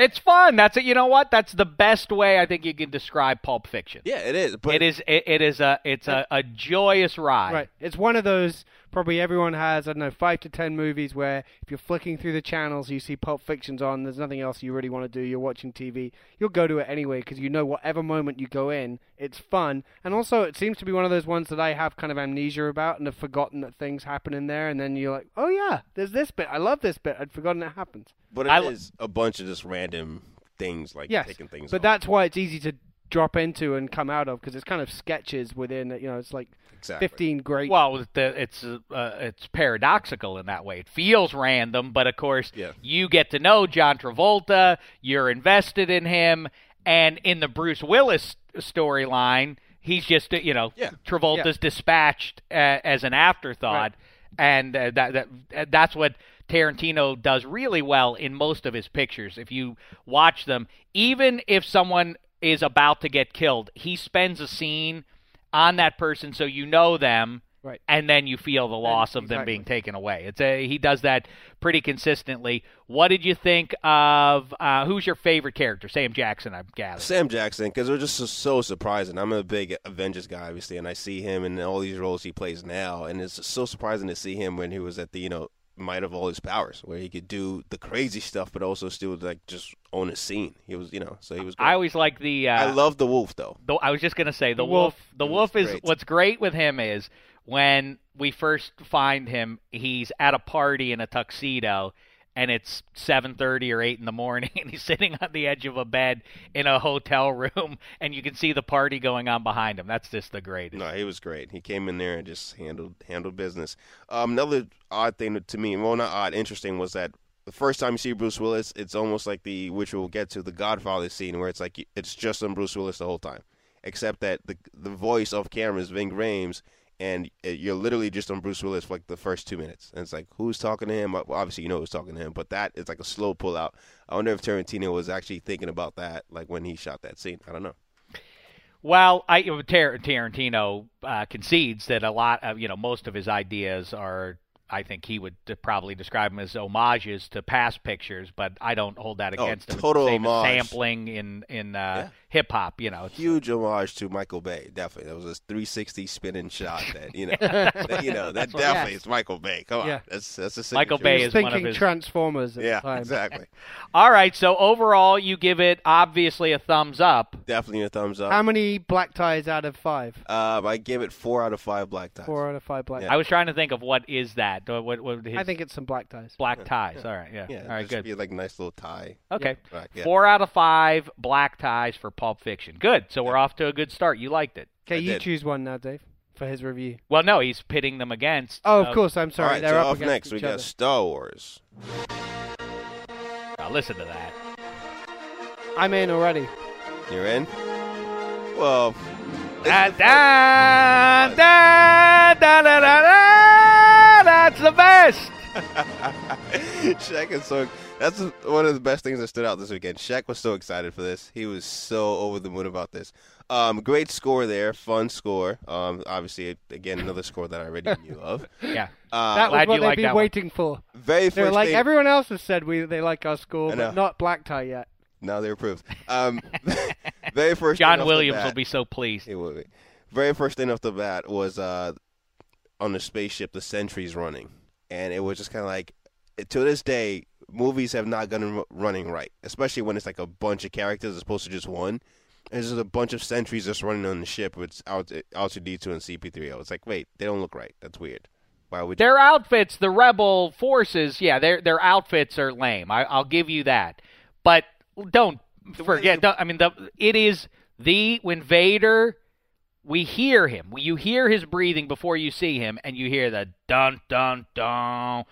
It's fun. That's it. You know what? That's the best way I think you can describe Pulp Fiction. Yeah, it is. But it is. It, it is a. It's a, a joyous ride. Right. It's one of those probably everyone has, I don't know, five to ten movies where if you're flicking through the channels, you see Pulp Fiction's on, there's nothing else you really want to do, you're watching TV, you'll go to it anyway because you know whatever moment you go in, it's fun. And also, it seems to be one of those ones that I have kind of amnesia about and have forgotten that things happen in there, and then you're like, oh yeah, there's this bit, I love this bit, I'd forgotten it happens. But i it is a bunch of just random things like Yes, taking things. but off. that's why it's easy to drop into and come out of because it's kind of sketches within, you know, it's like Exactly. 15 great. Well, the, it's uh, it's paradoxical in that way. It feels random, but of course, Yeah. you get to know John Travolta. You're invested in him, and in the Bruce Willis storyline, he's just you know Yeah. Travolta's dispatched uh, as an afterthought, and uh, that, that uh, that's what Tarantino does really well in most of his pictures. If you watch them, even if someone is about to get killed, he spends a scene on that person so you know them Right. and then you feel the loss of them being taken away. It's a he does that pretty consistently. What did you think of uh, who's your favorite character? Sam Jackson, I gather. Sam Jackson, because it was just so, so surprising. I'm a big Avengers guy, obviously, and I see him in all these roles he plays now, and it's so surprising to see him when he was at the you know might of all his powers, where he could do the crazy stuff, but also still like just own a scene. He was, you know, so he was. Great. I always like the. Uh, I love the Wolf though. The, I was just gonna say the, The wolf. wolf. The wolf is great. what's great with him is when we first find him, he's at a party in a tuxedo, and it's seven thirty or eight in the morning, and he's sitting on the edge of a bed in a hotel room, and you can see the party going on behind him. That's just the greatest. No, he was great. He came in there and just handled handled business. Um, another odd thing to me, well, not odd, interesting, was that the first time you see Bruce Willis, it's almost like the which we'll get to the Godfather scene, where it's like it's just on Bruce Willis the whole time, except that the the voice off camera is Ving Rhames, and you're literally just on Bruce Willis for like the first two minutes, and it's like who's talking to him? Well, obviously you know who's talking to him, but that is like a slow pull out. I wonder if Tarantino was actually thinking about that, like when he shot that scene. I don't know. Well, I Tar- Tarantino uh, concedes that a lot of you know most of his ideas are. I think he would uh, probably describe them as homages to past pictures, but I don't hold that Oh, against him. total Same homage. sampling in in uh, Yeah. Hip hop. You know, it's, huge homage to Michael Bay. Definitely, that was a 360 spinning shot. That you know, that, you know, that definitely Yes. is Michael Bay. Come on, Yeah. that's that's a Michael. Bay is was one of thinking his- Transformers at Yeah, the time. exactly. All right, so overall, you give it obviously a thumbs up. Definitely a thumbs up. How many black ties out of five? Uh, I give it four out of five black ties. Four out of five black. Yeah. I was trying to think of what is that? What, what his I think it's some black ties. black ties. All right, yeah. Yeah, All right, just good. Be like nice little tie. Okay. Right, yeah. Four out of five black ties for Pulp Fiction. Good. So we're off to a good start. You liked it. Okay, you did. choose one now, Dave, for his review. Well, no, he's pitting them against. Oh, uh, of course. I'm sorry. right, They're so up off against next each we got other. Star Wars. Now listen to that. I'm in already. You're in. Well, Da, da, da, da, da, da, da, that's the best. Shaq is so. That's one of the best things that stood out this weekend. Shaq was so excited for this. He was so over the moon about this. Um, great score there, fun score. Um, obviously, again, another score that I already knew of. Yeah. Uh, that was what you they've like been that one. waiting for. very They're like thing. everyone else has said we they like our score, but not black tie yet. now they're approved. Um, very first. thing John off Williams bat- will be so pleased. He will be. Very first thing off the bat was uh, on the spaceship, the sentries running, and it was just kind of like, to this day, movies have not gotten running right, especially when it's like a bunch of characters as opposed to just one. There's just a bunch of sentries just running on the ship with R2D2 and CP3O. It's like, wait, they don't look right. That's weird. Why would Their outfits, the rebel forces, yeah, their their outfits are lame. I, I'll give you that. But don't forget. Don't, I mean, the it is the when Vader. We hear him. You hear his breathing before you see him, and you hear the dun dun dun.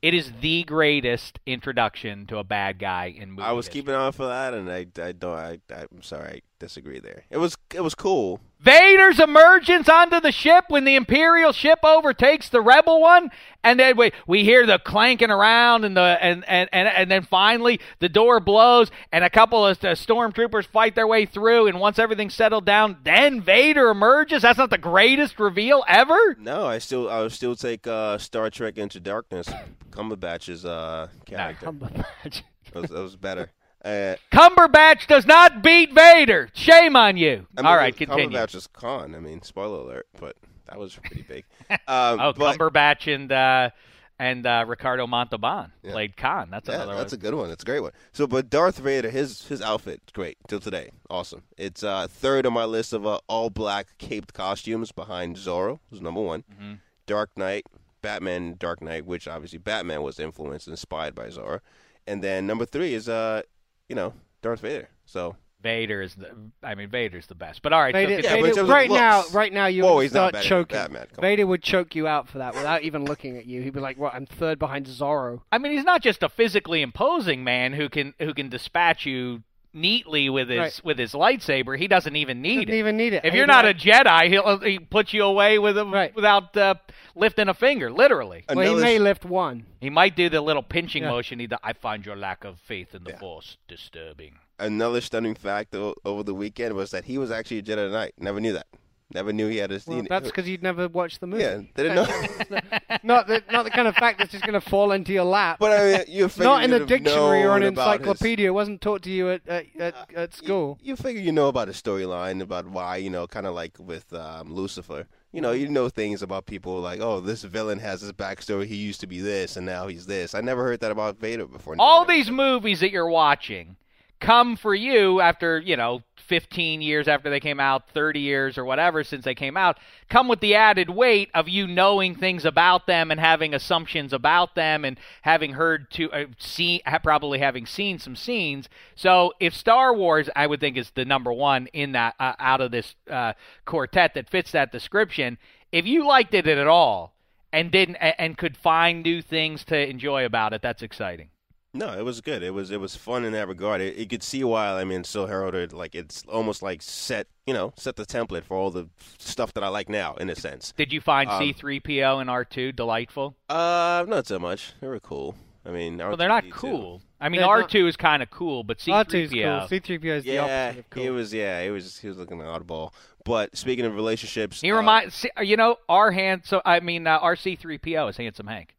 It is the greatest introduction to a bad guy in movie. I was history. keeping on for that, and I, I don't. I, I'm sorry, disagree there. It was it was cool. Vader's emergence onto the ship when the Imperial ship overtakes the Rebel one, and then we we hear the clanking around, and the and and and, and then finally the door blows, and a couple of uh, stormtroopers fight their way through, and once everything's settled down, then Vader emerges. That's not the greatest reveal ever. No, I still I would still take uh, Star Trek Into Darkness, Cumberbatch's uh, character. Cumberbatch. That was, that was better. Uh, Cumberbatch does not beat Vader. Shame on you. I mean, All right, continue. Cumberbatch is Khan. I mean, spoiler alert, but that was pretty big. Um, Oh, but, Cumberbatch and uh, and uh, Ricardo Montalban Yeah. played Khan. That's Yeah, another that's one. a good one. That's a great one. So, but Darth Vader, his his outfit, great till today, awesome. It's uh, third on my list of uh, all black caped costumes behind Zorro, who's number one. Mm-hmm. Dark Knight, Batman, Dark Knight, which obviously Batman was influenced, and inspired by Zorro, and then number three is uh, you know, Darth Vader. So Vader is the. I mean, Vader's the best. But all right, Vader, continue. but in Vader- terms of right now, right now, you Whoa, would he's not start choking. Batman, come on. Vader would choke you out for that without even looking at you. He'd be like, "What? I'm third behind Zorro." I mean, he's not just a physically imposing man who can who can dispatch you neatly with his Right. with his lightsaber. He doesn't even need Doesn't it. even need it. If He'd you're not like- a Jedi, he'll he put you away with him Right. without uh, lifting a finger. Literally, well, he may sh- lift one. he might do the little pinching Yeah. motion. He, do- I find your lack of faith in the Force disturbing. another stunning fact o- over the weekend was that he was actually a Jedi Knight. Never knew that. Never knew he had his. Well, that's because you'd never watched the movie. yeah, they didn't know. not the not the kind of fact that's just going to fall into your lap. but I mean, you figure not in you'd a dictionary or an known his- encyclopedia. It wasn't taught to you at at, at, at school. You, you figure you know about the storyline, about why, you know, kind of like with um, Lucifer. You know, you know things about people like, oh, this villain has this backstory. He used to be this, and now he's this. I never heard that about Vader before. All these movies that you're watching come for you after, you know, 15 years after they came out, 30 years or whatever since they came out, come with the added weight of you knowing things about them and having assumptions about them and having heard to uh, see probably having seen some scenes. So, if Star Wars I would think is the number 1 in that uh, out of this uh, quartet that fits that description, if you liked it at all and didn't and could find new things to enjoy about it, that's exciting. No, it was good. It was it was fun in that regard. It, you could see why. I mean, so heralded like it's almost like set, you know, set the template for all the stuff that I like now, in a sense. Did you find Um, C3PO and R2 delightful? Uh, not so much. They were cool. I mean, Well, they're not R2D2. cool. I mean, R2 is kind of cool, but R2's cool. C3PO. C-3PO is the Yeah, opposite of cool. he was. Yeah, he was. He was looking oddball. But speaking of relationships, He uh, reminds you know our hand. So I mean, uh, our C3PO is handsome Hank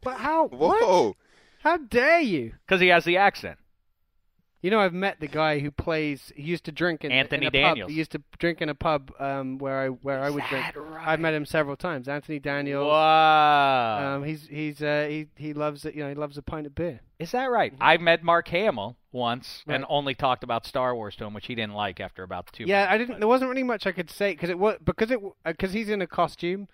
but how? What? How dare you? because he has the accent. You know, I've met the guy who plays. He used to drink in, Anthony in a Daniels. Pub. He used to drink in a pub um, where I where I would drink. Right? I've met him several times. Anthony Daniels. Wow, Um, he's he's uh, he he loves it. You know, he loves a pint of beer. is that right? I met Mark Hamill once and only talked about Star Wars to him, which he didn't like after about two. Yeah, I didn't. There wasn't really much I could say because it was because it because he's in a costume.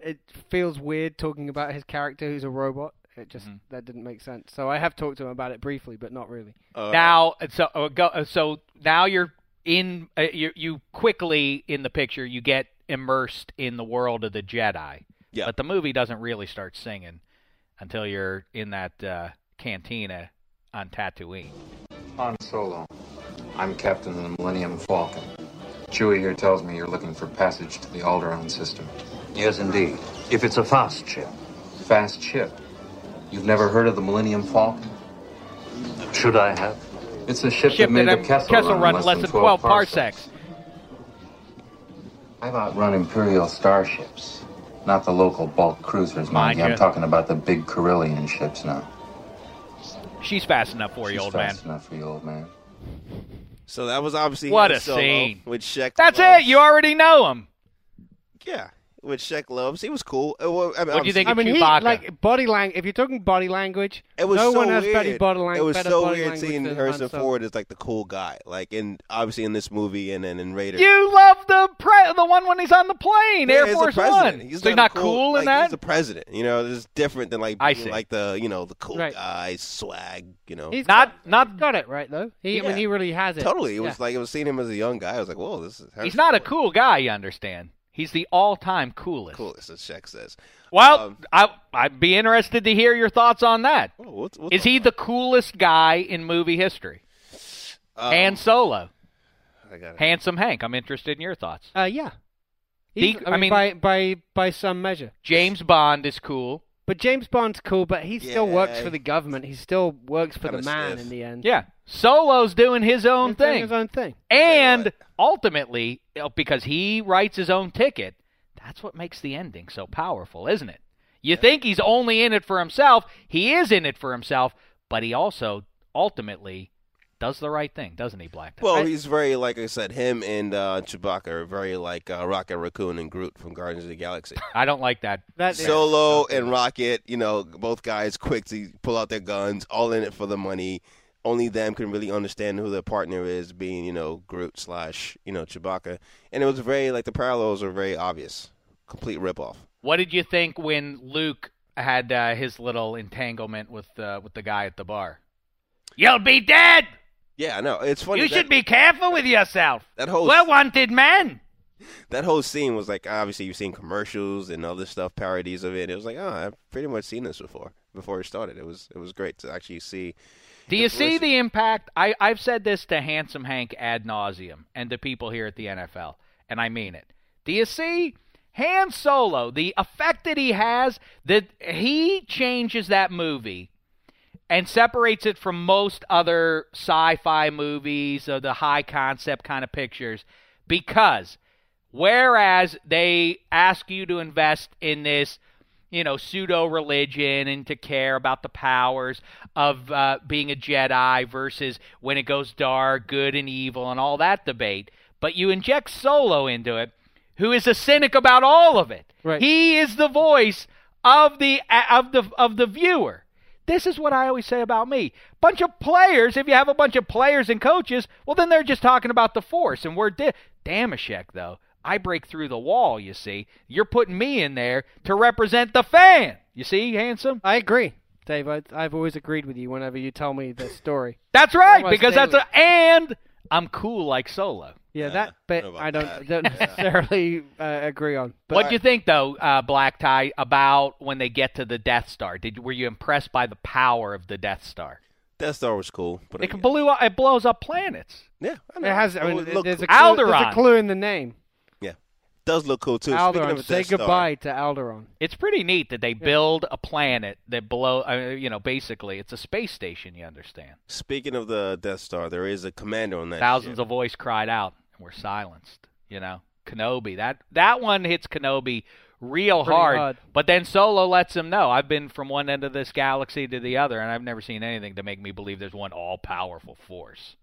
It feels weird talking about his character who's a robot. It just Mm-hmm. that didn't make sense. So I have talked to him about it briefly, but not really. Uh, now so uh, go uh, so now you're in uh, you you quickly in the picture you get immersed in the world of the Jedi. Yeah. But the movie doesn't really start singing until you're in that uh, cantina on Tatooine. Han Solo. I'm captain of the Millennium Falcon. Chewie here tells me you're looking for passage to the Alderaan system. Yes, indeed. If it's a fast ship. Fast ship. You've never heard of the Millennium Falcon? Should I have? It's a ship, Ship that made that the Kessel, Kessel run, run in less than 12 parsecs. I've outrun Imperial starships, not the local bulk cruisers, Mind mind you. I'm talking about the big Corellian ships now. She's fast enough for you, old man. fast enough for you, old man. So that was obviously What Han a Solo scene. with Shaq. That's Love. it. You already know him. Yeah, which Shaq loves. He was cool. Uh, well, I mean, What do you think I of mean, he Chewbacca? like body language. If you're talking body language, It was no so one has weird. better body, lang- it was better so body weird language seeing than Harrison Han Ford as like the cool guy, like in obviously in this movie and then in Raiders. you love the pre- the one when he's on the plane, Yeah, Air he's Force president. One. He's so not not a cool, like, in that. He's the president. You know, this is different than like I being like the you know the cool Right. guy swag. You know, He's not got, not got it right though. He, I mean, he really has it. totally. It Yeah. was like it was seeing him as a young guy. I was like, whoa, this is. He's Harrison not a cool guy. You understand? He's the all-time coolest. Coolest, as Shaq says. Well, Um, I I'd be interested to hear your thoughts on that. We'll- we'll Is talk he about the coolest guy in movie history? it. Um, Han Solo, I got it. handsome Hank. I'm interested in your thoughts. Uh, yeah. The- He's- I I, mean- mean, by by by some measure. James Bond is cool. But James Bond's cool, but he still works for the government. He still works for the Kinda man stiff. in the end. Yeah, Solo's doing his own He's doing thing. his own thing. And what. Ultimately, because he writes his own ticket, that's what makes the ending so powerful, isn't it? You think he's only in it for himself. He is in it for himself, but he also ultimately does the right thing, doesn't he, Black? Well, he's very like I said. Him and uh, Chewbacca are very like uh, Rocket Raccoon and Groot from Guardians of the Galaxy. I don't like that. That Solo and Rocket, you know, both guys quick to pull out their guns, all in it for the money. Only them can really understand who their partner is, being you know Groot slash you know Chewbacca, and it was very like the parallels are very obvious, complete ripoff. What did you think when Luke had uh, his little entanglement with uh, with the guy at the bar? You'll be dead. Yeah, I know it's funny. you that, should be careful with yourself. that whole We're wanted men. that whole scene was like obviously you've seen commercials and other stuff, parodies of it. It was like oh, I've pretty much seen this before. Before it started, it was it was great to actually see. Do you see the impact? I, I've said this to Handsome Hank ad nauseum and to people here at the NFL, and I mean it. Do you see Han Solo, the effect that he has, that he changes that movie and separates it from most other sci-fi movies or the high concept kind of pictures because whereas they ask you to invest in this you know pseudo religion and to care about the powers of uh, being a jedi versus when it goes dark good and evil and all that debate but you inject solo into it who is a cynic about all of it Right. he is the voice of the of the of the viewer this is what I always say about me. Bunch of players, if you have a bunch of players and coaches, well, then they're just talking about the force. And we're di- Dameshek, though. I break through the wall, you see. You're putting me in there to represent the fan. You see, handsome? I agree, Dave. I, I've always agreed with you whenever you tell me the story. That's right, Almost because that's daily. a. And I'm cool like Solo. Yeah, Yeah, that bit I don't know I about don't, that. don't necessarily uh, agree on. But What do you think, though, uh, Black Tie, about when they get to the Death Star? Did were you impressed by the power of the Death Star? Death Star was cool, but It uh, blew up, it blows up planets. yeah, I it has. I mean, It there's, a cool. clue, there's a clue in the name. Does look cool too. Speaking Alderaan. of Say Death Star, goodbye to Alderaan. It's pretty neat that they build a planet that blow. Uh, you know, basically, it's a space station. You understand? Speaking of the Death Star, there is a commander on that. Thousands ship. of voice cried out and were silenced. You know, Kenobi. That that one hits Kenobi real hard, hard. But then Solo lets him know I've been from one end of this galaxy to the other, and I've never seen anything to make me believe there's one all-powerful force.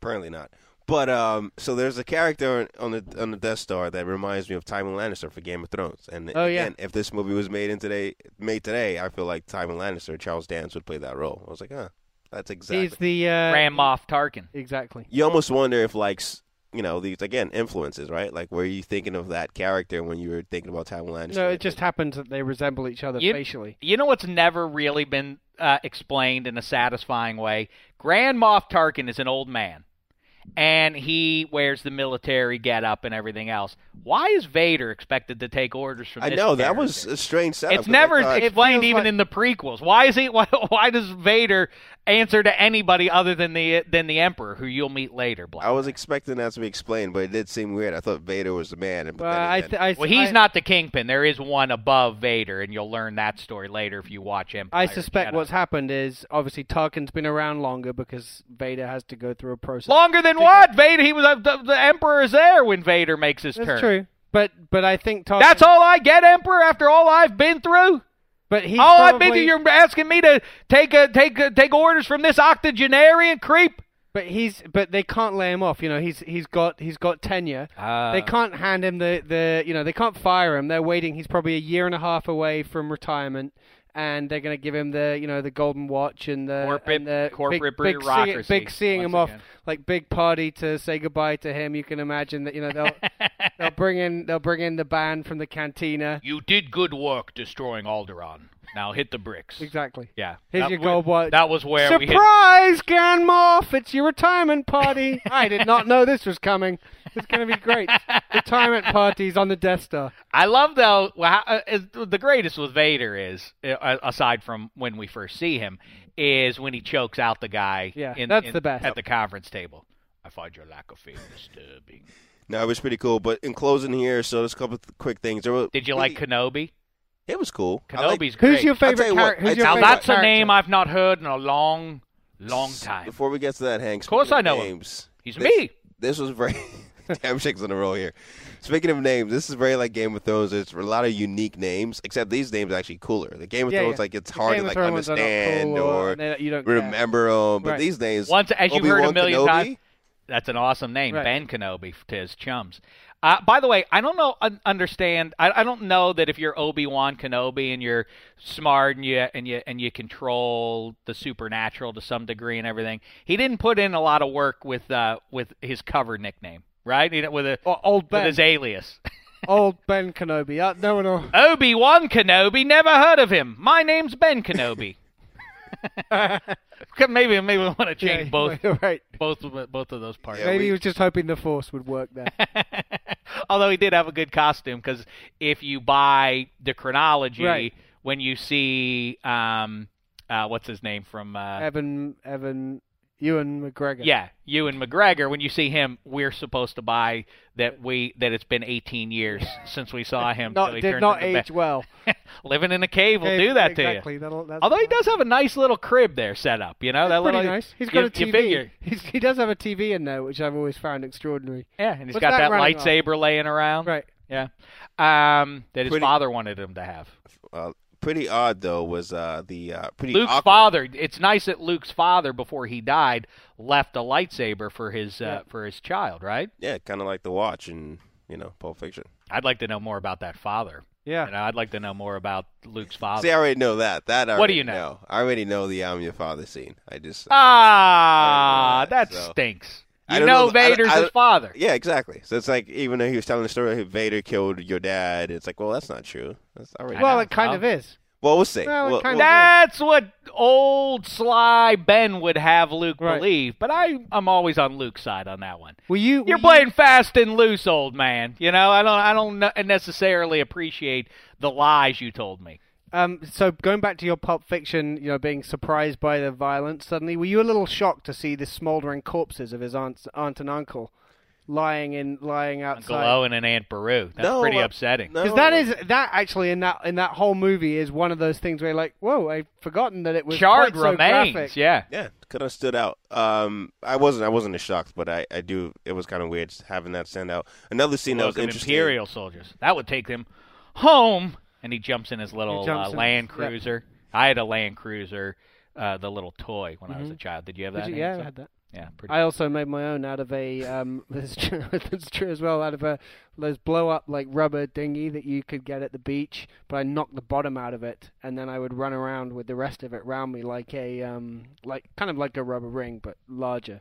Apparently not. But um, so there's a character on the on the Death Star that reminds me of Tywin Lannister for Game of Thrones. And Oh, yeah. again, if this movie was made in today, made today, I feel like Tywin Lannister, Charles Dance would play that role. I was like, huh, that's exactly. He's the uh, Grand Moff Tarkin. Exactly. you almost wonder if like you know these again influences, right? Like, were you thinking of that character when you were thinking about Tywin Lannister? No, it just happens that they resemble each other You- facially. You know what's never really been uh, explained in a satisfying way? Grand Moff Tarkin is an old man, and he wears the military getup and everything else. Why is Vader expected to take orders from? I this know that was a strange setup. It's 'cause I never thought- explained feels even like- in the prequels. Why is he? Why, why does Vader answer to anybody other than the than the Emperor, who you'll meet later? Black. I was expecting that to be explained, but it did seem weird. I thought Vader was the man. But Well, I, th- I, well, he's I, not the kingpin. There is one above Vader, and you'll learn that story later if you watch Empire. I suspect Jedi. what's happened is obviously Tarkin's been around longer because Vader has to go through a process. longer than what Vader. He was uh, the, the Emperor is there when Vader makes his That's turn. true, but but I think Tarkin. That's all I get, Emperor. After all I've been through, But he's all I've been through. You're asking me to take a take a, take orders from this octogenarian creep. But he's but they can't lay him off. You know, he's he's got he's got tenure. Uh, they can't hand him the the you know they can't fire him. They're waiting. He's probably a year and a half away from retirement. And they're going to give him the, you know, the golden watch and the Corporate- and the corporate big, big, bureaucracy, big seeing him once off, like big party to say goodbye to him. You can imagine that, you know, they'll they'll bring in they'll bring in the band from the cantina. You did good work destroying Alderaan. Now hit the bricks. Exactly. Yeah. Here's that your wa- gold watch. That was where we hit. Surprise, Grand Moff! It's your retirement party. I did not know this was coming. It's going to be great. retirement parties on the Death Star. I love though. well, how- uh, is- the greatest with Vader is, uh, aside from when we first see him, is when he chokes out the guy. Yeah, in, that's in- the best. at the conference table. I find your lack of faith disturbing. No, it was pretty cool. But in closing here, so there's a couple of quick things. There were Did you like Kenobi? It was cool. I like- Kenobi's great. Who's your favorite you character? Who's your now favorite that's a name I've not heard in a long, long time. Before we get to that, Hank. Of course speaking I know him. names. He's this, me. This was very. Dameshek's on the roll here. Speaking of names, this is very like Game of Thrones. There's a lot of unique names, except these names are actually cooler. The Game of Yeah, Thrones, yeah. like it's The hard Game to like Thrones are not understand cool, or they- you don't care. remember them. But Right. these names, Once, as you've heard a Obi-Wan million Kenobi, times, that's an awesome name, Right. Ben Kenobi to his chums. Uh, by the way, I don't know, un- understand. I, I don't know that if you're Obi Wan Kenobi and you're smart and you and you and you control the supernatural to some degree and everything, he didn't put in a lot of work with uh, with his cover nickname, right? He, with a Or old with Ben. his alias. Old Ben Kenobi. Uh, no one. Obi Wan Kenobi, never heard of him. My name's Ben Kenobi. maybe maybe we want to change Yeah, both right. both of both of those parts. Yeah, Maybe we- he was just hoping the Force would work there. Although he did have a good costume, because if you buy the chronology, Right. when you see um, uh, what's his name from uh, Evan, Evan, Ewan McGregor. yeah, Ewan McGregor, when you see him, we're supposed to buy that we that it's been 18 years since we saw him. Not he did not age Be- well. Living in a cave will Yeah, do that exactly. to you. That'll, that's Although he does have a nice little crib there set up, you know that pretty little nice. He's got you, a TV. He's, he does have a TV in there, which I've always found extraordinary. yeah, and he's What's got that that, running off? lightsaber laying around. Right. Yeah, um, that his Pretty- father wanted him to have. uh, pretty odd though was uh, the uh, pretty Luke's awkward- father. It's nice that Luke's father, before he died, left a lightsaber for his uh, for his child. Right? Yeah, kind of like the watch and you know Pulp Fiction. I'd like to know more about that father. Yeah. You know, I'd like to know more about Luke's father. See, I already know that. That I What do already you know? I already know the "I'm your father" scene. I just ah, Right, that so- stinks. I You don't know, know- Vader's I- his father. Yeah, exactly. So it's like even though he was telling the story, Vader killed your dad. It's like, well, that's not true. That's already. Well, it kind Well- of is. well, we'll see. Well, it We'll- kind we'll- That's what old sly Ben would have Luke Right. believe, but I I'm always on Luke's side on that one. Were you? You're were playing fast and loose, old man. You know, I don't I don't necessarily appreciate the lies you told me. You, um. So going back to your Pulp Fiction, you know, being surprised by the violence suddenly, were you a little shocked to see the smouldering corpses of his aunt, aunt and uncle lying in lying Uncle outside? Owen and an Aunt Beru. That's No, pretty uh, upsetting. no. Because that is that actually in that in that whole movie is one of those things where you're like, whoa, I've forgotten that it was Charred quite so remains. graphic. Yeah. Yeah, could have stood out. Um, I wasn't. I wasn't as shocked, but I, I do. It was kind of weird having that stand out. Another scene that was Look interesting. Imperial soldiers. That would take them home. And he jumps in his little uh, Land. Cruiser. I had a Land Cruiser, uh, the little toy when I was a child. Did you have that? you- yeah, Hank? I had that. Yeah, pretty. I also made my own out of a um that's true, that's true as well out of a those blow up like rubber dinghy that you could get at the beach but I knocked the bottom out of it and then I would run around with the rest of it round me like a um like kind of like a rubber ring but larger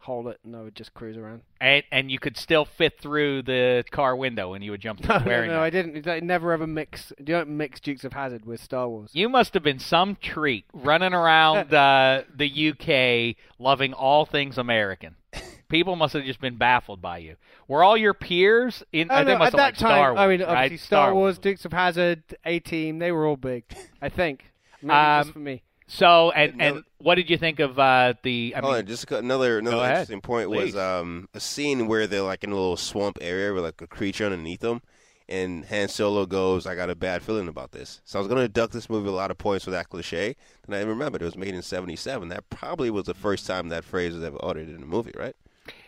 hold it and I would just cruise around and and you could still fit through the car window and you would jump through no, no, wearing no. I didn't I never ever mix you don't mix Dukes of Hazzard with Star Wars You must have been some treat running around uh, the UK loving all things American. People must have just been baffled by you. Were all your peers in? Oh, uh, no, must at have that time, Star Wars, I mean, right? obviously Star, Wars, Dukes of Hazzard, A Team, they were all big. I think. Maybe Um, just for me. So, and No- and what did you think of uh, the? I Hold mean, on, just another another Go ahead, interesting point please. was um, a scene where they're like in a little swamp area with like a creature underneath them, and Han Solo goes, "I got a bad feeling about this." So I was going to deduct this movie a lot of points for that cliche. Then I remembered it was made in '77. That probably was the first time that phrase was ever uttered in a movie, right?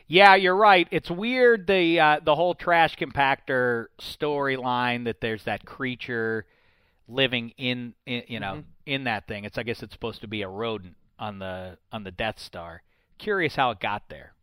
Yeah, you're right. It's weird the uh, the whole trash compactor storyline that there's that creature living in, in you know Mm-hmm. In that thing. It's I guess it's supposed to be a rodent on the on the Death Star. curious how it got there.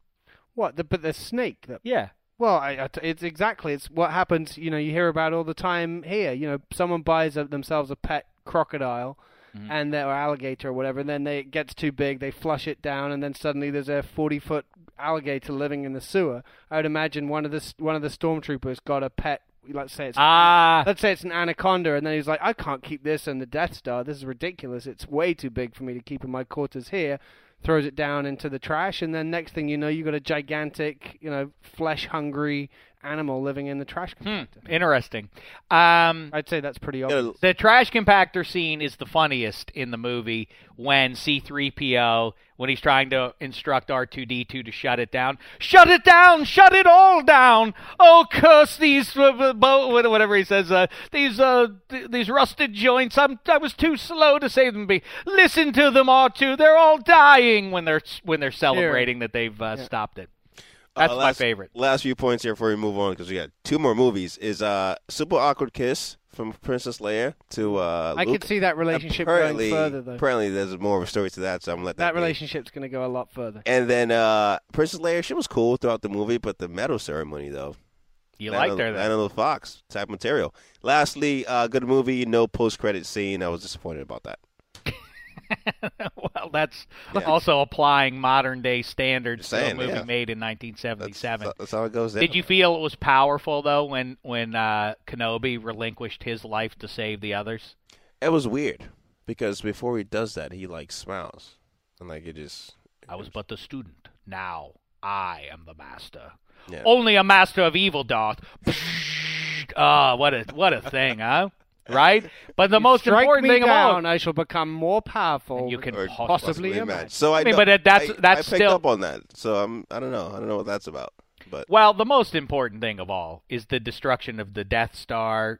What? The, but the snake. That, Yeah. Well, I, I it's exactly it's what happens. You know, you hear about all the time here. You know, someone buys a, themselves a pet crocodile, Mm-hmm. and they, or alligator or whatever, and then they, it gets too big, they flush it down, and then suddenly there's a forty foot alligator living in the sewer. I would imagine one of the one of the stormtroopers got a pet. Let's say it's Ah. let's say it's an anaconda, and then he's like, I can't keep this in the Death Star. This is ridiculous. It's way too big for me to keep in my quarters here. Throws it down into the trash, and then next thing you know, you've got a gigantic, you know, flesh hungry animal living in the trash compactor. Interesting. Um, I'd say that's pretty obvious. the trash compactor scene is the funniest in the movie when C3PO, when he's trying to instruct R2D2 to shut it down. Shut it down! Shut it all down! Oh, curse these, uh, uh, whatever he says, uh, these, uh, th- these rusted joints. I'm, I was too slow to save them. Be Listen to them, R2. They're all dying when they're, when they're celebrating that they've uh, stopped it. That's Uh, my favorite. Last few points here before we move on because we got two more movies. Is uh super awkward kiss from Princess Leia to uh. I Luke. could see that relationship going further, though. Apparently, there's more of a story to that, so I'm gonna let that. That be. relationship's going to go a lot further. And then uh Princess Leia, she was cool throughout the movie, but the medal ceremony though. You Lana- liked her then. Little Fox type material. Lastly, uh, good movie, no post credit scene. I was disappointed about that. well, that's also applying modern day standards Just to a movie yeah. made in 1977. That's, that's how it goes. Down. Did you feel it was powerful though when when uh, Kenobi relinquished his life to save the others? It was weird because before he does that, he like smiles and like it just. I was but the student. Now I am the master. Yeah. Only a master of evil doth. Ah, what a what a thing, huh? Right? But the You most important me thing of down, all, I shall become more powerful. you can Or possibly, imagine. So I, I mean, but that- that's- I, that's I picked still- up on that. So I'm. I don't know. I don't know what that's about. But Well, the most important thing of all is the destruction of the Death Star.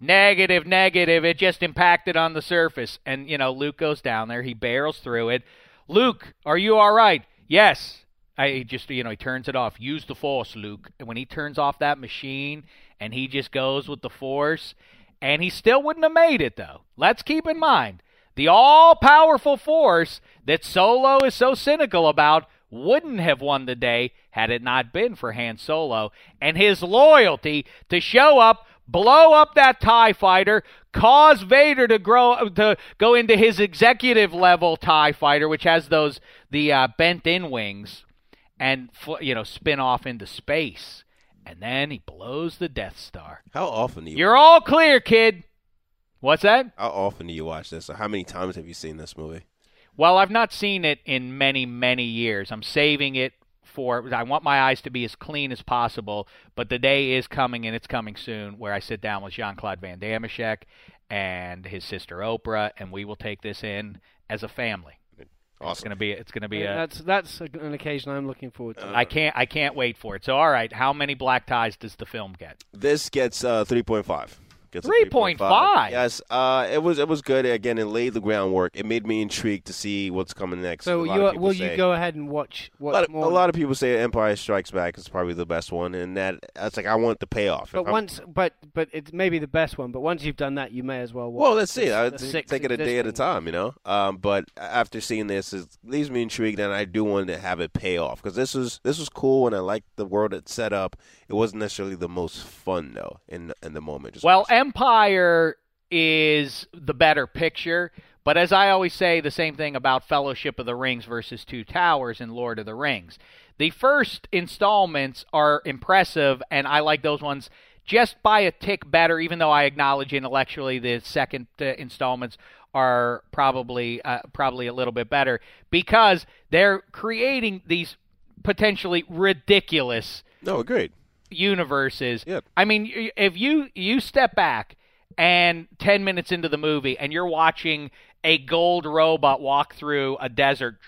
Negative, negative. It just impacted on the surface. And, you know, Luke goes down there. He barrels through it. Luke, are you all right? Yes. I just, you know, he turns it off. Use the Force, Luke. And when he turns off that machine and he just goes with the Force, and he still wouldn't have made it, though. Let's keep in mind the all powerful Force that Solo is so cynical about wouldn't have won the day had it not been for Han Solo and his loyalty to show up, blow up that TIE fighter, cause Vader to grow to go into his executive level TIE fighter, which has those the uh, bent in wings, and you know spin off into space. And then he blows the Death Star. how often do you? You're all clear, kid. What's that? How often do you watch this? Or how many times have you seen this movie? Well, I've not seen it in many, many years. I'm saving it for. I want my eyes to be as clean as possible. But the day is coming, and it's coming soon, where I sit down with Jean Claude Van Damme and his sister Oprah, and we will take this in as a family. It's gonna be. It's gonna be Yeah, a. that's that's a- an occasion I'm looking forward to. I can't. I can't wait for it. So, all right. How many black ties does the film get? This gets uh, three point five. Gets a 3.5? Yes, uh, it was it was good. Again, it laid the groundwork. It made me intrigued to see what's coming next. so you will say- you go ahead and watch A lot, of, more? a lot of people say Empire Strikes Back is probably the best one, and that that's like I want the payoff. but If I'm- once, but but it's maybe the best one. But once you've done that, you may as well. Watch Well, let's see. I take it a day at a time, you know. Um, but after seeing this, it leaves me intrigued, and I do want to have it pay off because this was this was cool, and I liked the world it set up. It wasn't necessarily the most fun though in in the moment. Just Well, Empire is the better picture, but as I always say, the same thing about Fellowship of the Rings versus Two Towers and Lord of the Rings. The first installments are impressive, and I like those ones just by a tick better, even though I acknowledge intellectually the second uh, installments are probably uh, probably a little bit better because they're creating these potentially ridiculous no, agreed. Universes. Yep. I mean, if you you step back and 10 minutes into the movie and you're watching a gold robot walk through a desert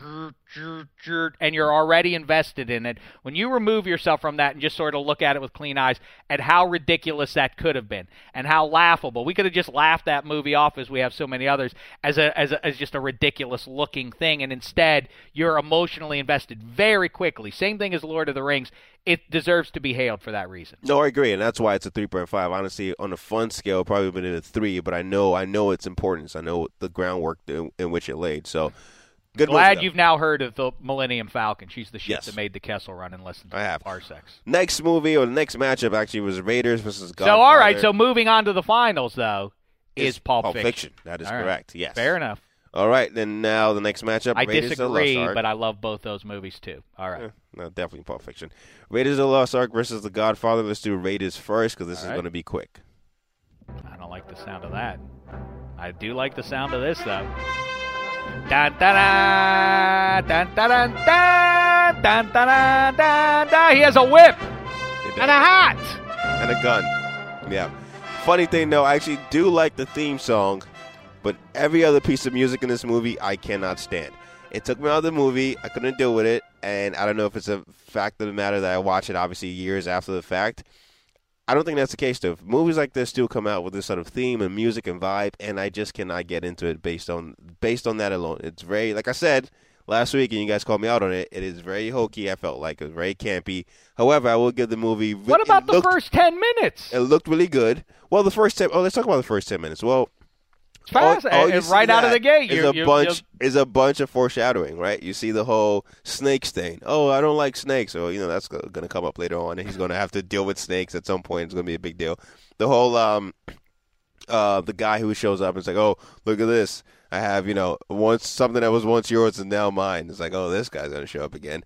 and you're already invested in it, when you remove yourself from that and just sort of look at it with clean eyes at how ridiculous that could have been and how laughable. We could have just laughed that movie off as we have so many others as a as a, as just a ridiculous looking thing and instead you're emotionally invested very quickly. Same thing as Lord of the Rings. It deserves to be hailed for that reason. No, I agree, and that's why it's a three point five. Honestly, on a fun scale, probably been in a three, but I know I know its importance. I know the groundwork in, in which it laid. So, Good Glad you've now heard of the Millennium Falcon. She's the shit Yes. that made the Kessel Run in less than I have. parsecs. Next movie or the next matchup actually was Raiders versus Godfather. So all right, so moving on to the finals though is It's Pulp, Pulp Fiction. Fiction. That is All right. correct. Yes. Fair enough. All right, then now the next matchup. I Raiders of Lost disagree, but I love both those movies too. All right. Eh, no, definitely Pulp Fiction. Raiders of the Lost Ark versus The Godfather. Let's do Raiders first because this All is right. going to be quick. I don't like the sound of that. I do like the sound of this though. Dun, dun, dun, dun, dun, dun, dun, dun, dun. He has a whip and a hat. and a gun. Yeah. Funny thing though, I actually do like the theme song, but every other piece of music in this movie I cannot stand. It took me out of the movie. I couldn't deal with it, and I don't know if it's a fact of the matter that I watch it obviously years after the fact. I don't think that's the case though. Movies like this still come out with this sort of theme and music and vibe, and I just cannot get into it based on based on that alone. It's very like I said last week, and you guys called me out on it. It is very hokey. I felt like it was very campy. However, I will give the movie. What about the looked- first ten minutes? it looked really good. Well, the first ten. Oh, let's talk about the first ten minutes. Well, fast. all- all Uh, right out of the gate, is you- a bunch you- is a bunch of foreshadowing, right? You see the whole snake stain. Oh, I don't like snakes. So you know that's going to come up later on, and he's going to have to deal with snakes at some point. It's going to be a big deal. The whole um, uh, the guy who shows up and is like, oh, look at this. I have you know once something that was once yours is now mine. It's like, oh, this guy's going to show up again.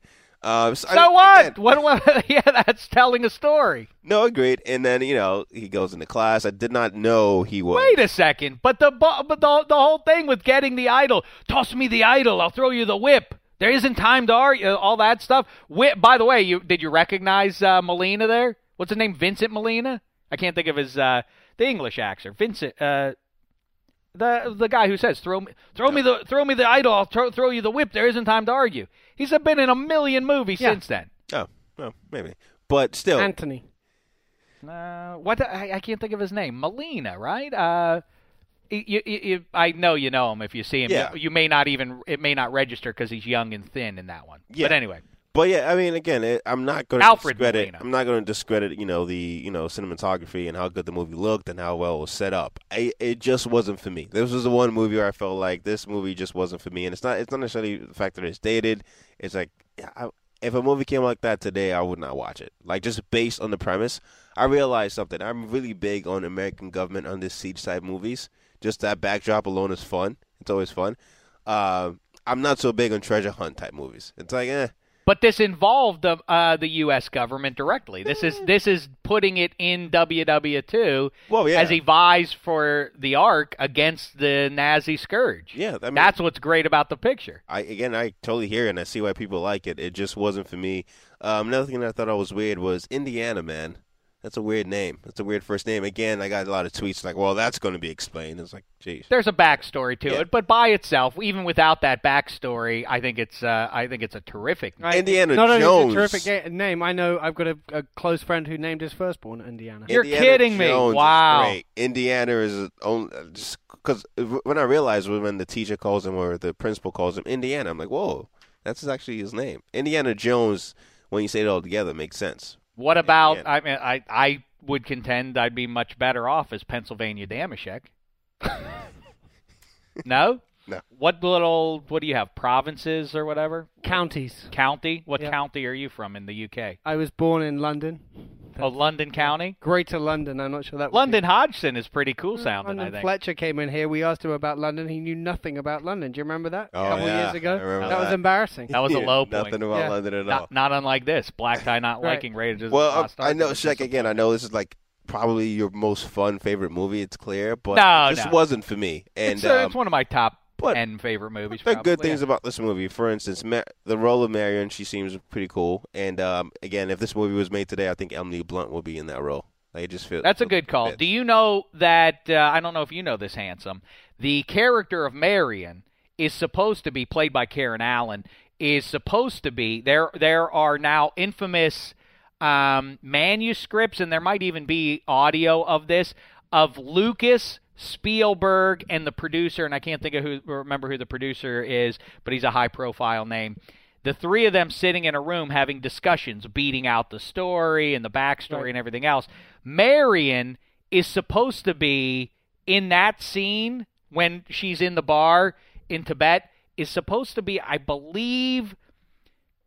Um, so, I So mean, what? again, What? What? Yeah, that's telling a story. no, agreed. And then you know he goes into class. I did not know he was. Wait a second. But the but the the whole thing with getting the idol. Toss me the idol. I'll throw you the whip. There isn't time to argue. All that stuff. Whip. By the way, you did you recognize uh, Molina there? What's his name? Vincent Molina. I can't think of his uh, the English actor. Vincent. Uh, the the guy who says throw me throw me the throw me the idol. I'll throw throw you the whip. There isn't time to argue. He's been in a million movies Yeah. since then. Oh, well, maybe. But still, Anthony. Uh, what I, I can't think of his name. Molina, right? Uh, you, you, you, I know you know him if you see him. Yeah. You, you may not even it may not register because he's young and thin in that one. Yeah. But anyway, But yeah, I mean, again, it, I'm not going to discredit. Molina. I'm not going to discredit, you know, the you know cinematography and how good the movie looked and how well it was set up. I, it just wasn't for me. This was the one movie where I felt like this movie just wasn't for me. And it's not. It's not necessarily the fact that it's dated. It's like I, if a movie came like that today, I would not watch it. Like just based on the premise, I realized something. I'm really big on American government under siege type movies. Just that backdrop alone is fun. It's always fun. Uh, I'm not so big on treasure hunt type movies. It's like, eh. But this involved the uh, the U.S. government directly. This is this is putting it in WW2 Well, yeah. as he vies for the Ark against the Nazi scourge. Yeah, I mean- that's what's great about the picture. I again, I totally hear it and I see why people like it. It just wasn't for me. Um, another thing that I thought I was weird was Indiana Man. That's a weird name. That's a weird first name. Again, I got a lot of tweets like, "Well, that's going to be explained." It's like, geez. There's a backstory to Yeah. it, but by itself, even without that backstory, I think it's uh, I think it's a terrific. Indiana Not only Jones. is it a terrific name, I know I've got a, a close friend who named his firstborn Indiana. You're Indiana kidding me. Jones is Wow. great. Indiana is only just because when I realized when the teacher calls him or the principal calls him Indiana, I'm like, whoa, that's actually his name. Indiana Jones. When you say it all together, makes sense. What about? Yeah. I mean, I I would contend I'd be much better off as Pennsylvania Dameshek. no. No. What little? What do you have? Provinces or whatever? Counties. County? What Yeah. county are you from in the UK? I was born in London. Oh, London County. Greater London. I'm not sure that. would London Be. Hodgson is pretty cool sounding. London I think. Fletcher came in here. We asked him about London. He knew nothing about London. Do you remember that? Oh, a couple yeah. years ago. I remember that was embarrassing. That was a low point. Nothing about Yeah. London at all. Not, not unlike this. Black tie not Right. liking Raiders. of Well, the Lost I, I know, was Shaq. Again, I know this is like probably your most fun favorite movie. It's clear, but No, this no. wasn't for me. And It's, uh, um, it's one of my top but ten favorite movies. are good things yeah. about this movie. For instance, Ma- the role of Marion, she seems pretty cool. And um, again, if this movie was made today, I think Emily Blunt will be in that role. It just feel That's a good call. Do you know that? Uh, I don't know if you know this, handsome. The character of Marion is supposed to be played by Karen Allen. Is supposed to be there. There are now infamous um, manuscripts, and there might even be audio of this of Lucas Spielberg and the producer, and I can't think of who remember who the producer is, but he's a high profile name. The three of them sitting in a room having discussions, beating out the story and the backstory Right. and everything else. Marion is supposed to be in that scene when she's in the bar in Tibet is supposed to be, I believe,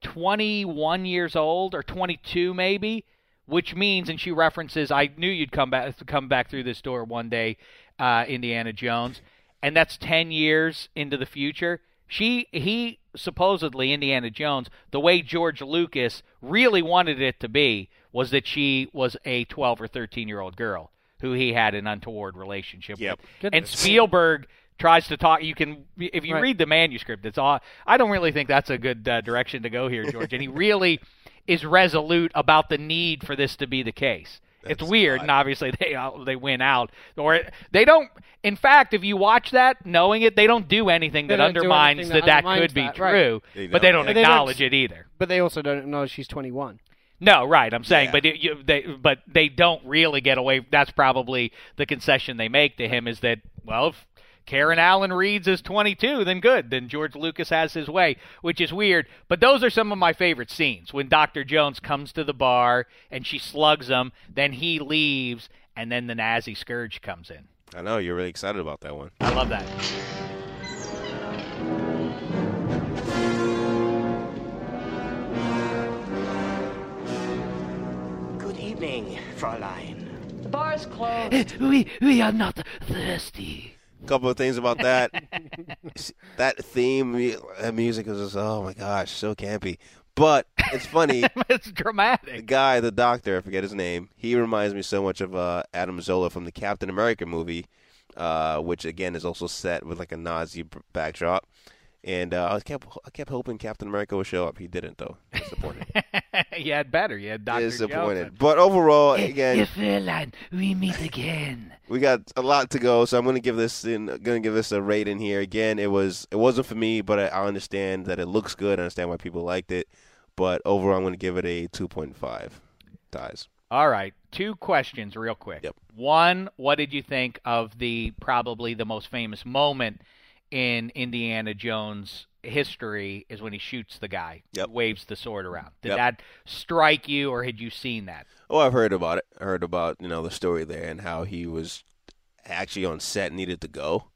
21 years old or 22 maybe, which means, and she references, I knew you'd come back come back through this door one day, uh, Indiana Jones, and that's 10 years into the future. She he supposedly Indiana Jones, the way George Lucas really wanted it to be was that she was a 12 or 13 year old girl who he had an untoward relationship Yep. with. And Spielberg tries to talk you can if you Right. read the manuscript it's all I don't really think that's a good uh, direction to go here George and he really is resolute about the need for this to be the case. It's weird, and obviously they they win out, or they don't. In fact, if you watch that, knowing it, they don't do anything They that undermines anything that that that undermines could be that, right. true, They but they don't, don't yeah. They don't acknowledge it either. But they also don't acknowledge she's 21. No, right. I'm saying, Yeah. but it, you, they but they don't really get away. That's probably the concession they make to him is that well, if Karen Allen reads as 22, then good. Then George Lucas has his way, which is weird. But those are some of my favorite scenes when Dr. Jones comes to the bar and she slugs him, then he leaves, and then the Nazi scourge comes in. I know you're really excited about that one. I love that. Good evening, Fräulein. The bar's closed. we we are not thirsty. Couple of things about that. that theme, that music is just oh my gosh, so campy. But it's funny. it's dramatic. the guy, the doctor, I forget his name. He reminds me so much of uh, Arnim Zola from the Captain America movie, uh, which again is also set with like a Nazi backdrop. And uh, I kept I kept hoping Captain America would show up. He didn't though. Disappointed. you had better. You had Dr. Disappointed. Jones. But overall, again, Fräulein, we meet again. we got a lot to go, so I'm gonna give this in gonna give this a rating here. Again, it was it wasn't for me, but I, I understand that it looks good. I understand why people liked it, but overall, I'm gonna give it a 2.5. Ties. All right, two questions real quick. Yep. One, what did you think of the probably the most famous moment in Indiana Jones history is when he shoots the guy, Yep. waves the sword around. Did Yep. that strike you or had you seen that? Oh, I've heard about it. I heard about you know the story there and how he was actually on set needed to go.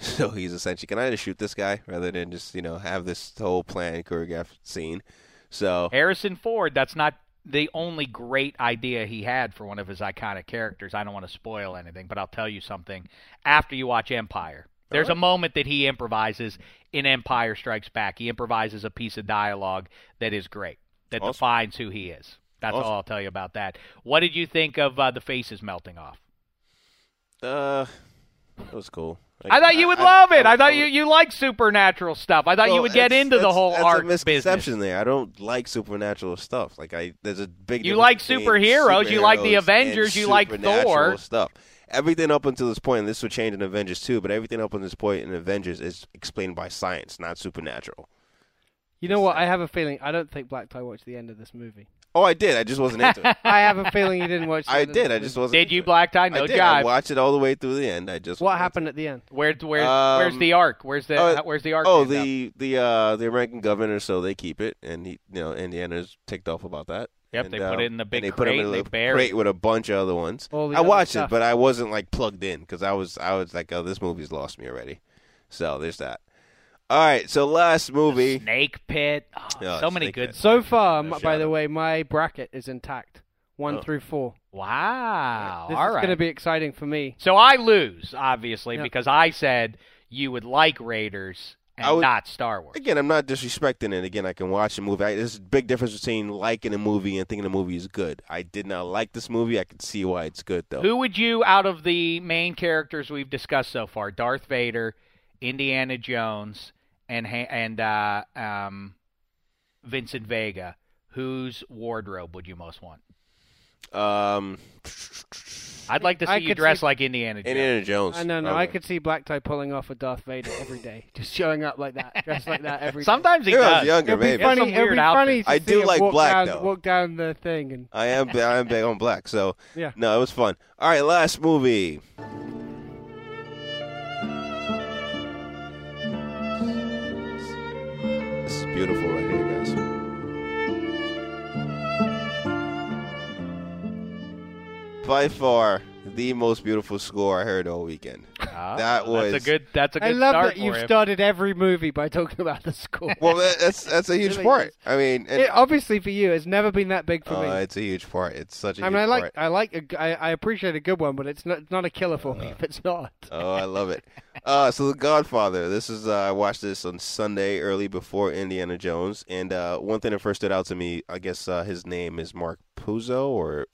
So he's essentially, can I just shoot this guy rather than just you know have this whole plan choreographed scene? So Harrison Ford, that's not the only great idea he had for one of his iconic characters. I don't want to spoil anything, but I'll tell you something. After you watch Empire, there's a moment that he improvises in Empire Strikes Back. He improvises a piece of dialogue that is great, that Awesome. defines who he is. That's Awesome. all I'll tell you about that. What did you think of uh, the faces melting off? uh, that was cool. I thought you would love it. I thought you you like supernatural stuff. I thought you would get into the whole art a misconception business. there. I don't like supernatural stuff. Like I, there's a big. You like between superheroes, you like the Avengers, you like Thor. Stuff. Everything up until this point, and this would change in Avengers too. But everything up until this point in Avengers is explained by science, not supernatural. You know what? I have a feeling. I don't think Black Tie watched the end of this movie. Oh, I did. I just wasn't into it. I have a feeling you didn't watch. The I end did. this I just wasn't. Did you Black Tie? No I did. I watched it all the way through the end. I just. What happened at the end? Where, where's Um, where's the ark? Where's the uh, where's the ark? Oh, end up? the the uh the American governor, so they keep it, and he, you know, Indiana's ticked off about that. Yep, And, they put uh, it in the big and they put him crate in they little crate it. with a bunch of other ones. All I watched stuff. it, but I wasn't like plugged in because I was I was like, oh, this movie's lost me already. So there's that. All right, so last movie. Snake Pit. Oh, Yeah, so many Snake good. Pit. So far, I m- by the way, my bracket is intact, one Oh. through four. Wow. This All is right. going to be exciting for me. So I lose, obviously, Yeah. because I said you would like Raiders and would- not Star Wars. Again, I'm not disrespecting it. Again, I can watch a movie. I, there's a big difference between liking a movie and thinking a movie is good. I did not like this movie. I can see why it's good though. Who would you, out of the main characters we've discussed so far, Darth Vader, Indiana Jones, and and uh, um, Vincent Vega, whose wardrobe would you most want? Um, I'd like to see I you could dress see- like Indiana Jones. Indiana Jones. I know, no, I Okay. could see Black Tie pulling off a Darth Vader every day, just showing up like that, dressed like that every day. Sometimes he When I was does. younger, It'd be maybe. funny. Some It'd weird be funny. To I see do him like walk black, down, though. Walk down the thing and I am I am big on black, so Yeah. No, it was fun. All right, last movie. This is beautiful right By far the most beautiful score I heard all weekend. Ah, that was that's a good. That's a good I love start that you've him. started every movie by talking about the score. Well, that's that's a huge Really part. is. I mean, and, It, obviously for you, it's never been that big for uh, me. it's a huge part. It's such a I huge mean, I like part. I like a g I I appreciate a good one, but it's not it's not a killer for Uh, me if it's not. Oh, I love it. Uh, so The Godfather. This is uh, I watched this on Sunday early before Indiana Jones, and uh, one thing that first stood out to me, I guess uh, his name is Mark Puzo or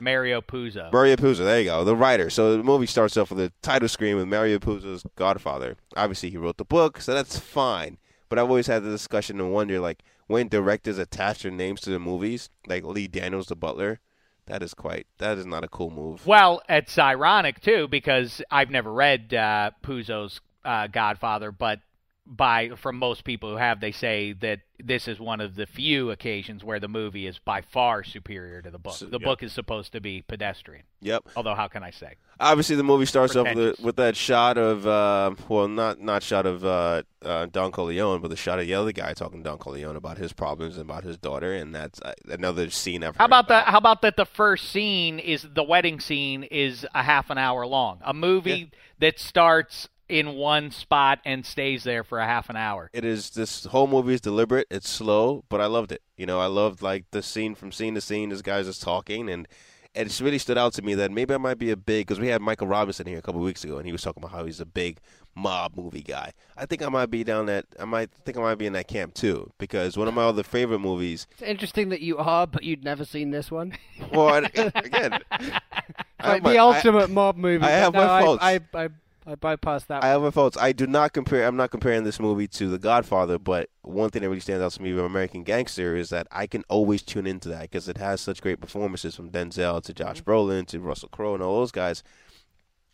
Mario Puzo. Mario Puzo. There you go, the writer. So the movie starts off with a title screen with Mario Puzo's Godfather. Obviously, he wrote the book, so that's fine. But I've always had the discussion and wonder, like, when directors attach their names to the movies, like Lee Daniels, the Butler, that is quite that is not a cool move. Well, it's ironic too because I've never read uh, Puzo's uh, Godfather, but by from most people who have, they say that this is one of the few occasions where the movie is by far superior to the book. So- the yeah. book is supposed to be pedestrian. Yep. Although, how can I say? Obviously, the movie starts off with, with that shot of, uh, well, not not shot of uh, uh, Don Corleone, but the shot of the other guy talking to Don Corleone about his problems and about his daughter, and that's uh, another scene I've How heard about that? How about that? The first scene is the wedding scene is a half an hour long. A movie that starts in one spot and stays there for a half an hour. It is this whole movie is deliberate. It's slow, but I loved it. You know, I loved like the scene from scene to scene. This guy's just talking, and it just really stood out to me that maybe I might be a big because we had Michael Robinson here a couple of weeks ago, and he was talking about how he's a big mob movie guy. I think I might be down that. I might think I might be in that camp too because one of my other favorite movies. It's interesting that you are, but you'd never seen this one. Well, I, again, I It's have like my- the I- ultimate mob movie. I but have no, my faults. I, I, I, I bypassed that. I have my faults. I do not compare. I'm not comparing this movie to The Godfather, but one thing that really stands out to me with American Gangster is that I can always tune into that because it has such great performances from Denzel to Josh Brolin to Russell Crowe and all those guys.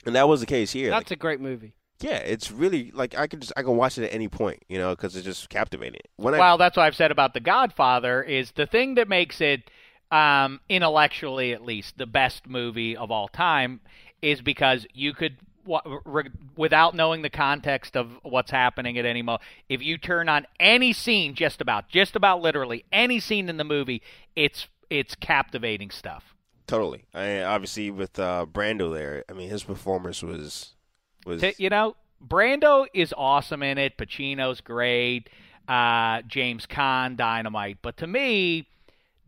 And that was the case here. That's Like, a great movie. yeah, it's really like I can just I can watch it at any point, you know, because it's just captivating. When I, well, that's what I've said about The Godfather is the thing that makes it um, intellectually, at least, the best movie of all time is because you could. Without knowing the context of what's happening at any moment, if you turn on any scene, just about, just about literally any scene in the movie, it's it's captivating stuff. totally. I obviously with uh, Brando there. I mean, his performance was was you know, Brando is awesome in it. Pacino's great. Uh, James Caan, dynamite. But to me,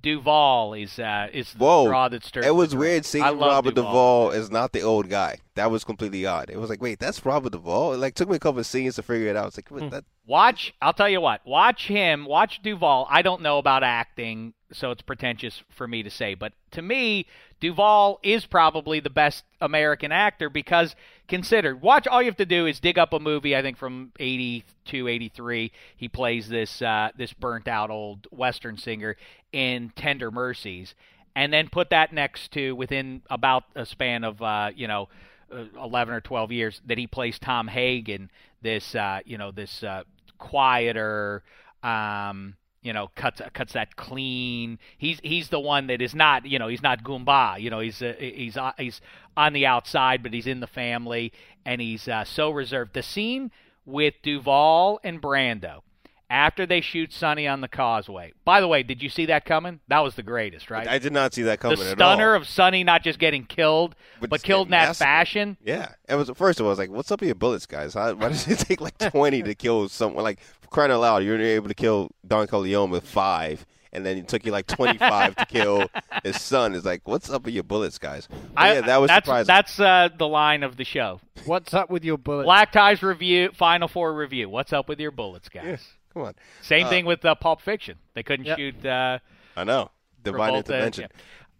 Duvall is uh, is the Whoa! straw that stirs It was weird seeing Robert Duvall. Duvall as not the old guy. That was completely odd. It was like, wait, that's Robert Duvall. It like took me a couple of scenes to figure it out. It's like, Hmm. that Watch, I'll tell you what. Watch him. Watch Duvall. I don't know about acting, so it's pretentious for me to say, but to me, Duvall is probably the best American actor because consider Watch. All you have to do is dig up a movie. I think from '82, '83. He plays this uh, this burnt out old Western singer in Tender Mercies, and then put that next to within about a span of uh, you know. Uh, 11 or 12 years that he plays Tom Hagen, this uh, you know this uh, quieter, um, you know cuts cuts that clean. He's he's the one that is not you know he's not Goomba. You know he's uh, he's uh, he's on the outside, but he's in the family, and he's uh, so reserved. The scene with Duvall and Brando after they shoot Sonny on the causeway. By the way, did you see that coming? That was the greatest, right? I did not see that coming the stunner of Sonny not just getting killed, But but, killed in that massacred. fashion. Yeah, it was first of all, I was like, "What's up with your bullets, guys? How, why does it take like twenty to kill someone? Like crying out loud, you're able to kill Don Corleone with five, and then it took you like twenty-five to kill his son. It's like, what's up with your bullets, guys? I, yeah, that was that's, surprising. That's uh, the line of the show. What's up with your bullets? Black Ties review, Final Four review. What's up with your bullets, guys? Come on, Same Uh, thing with uh, Pulp Fiction. They couldn't Yep. shoot. Uh, I know divine Travolta, intervention.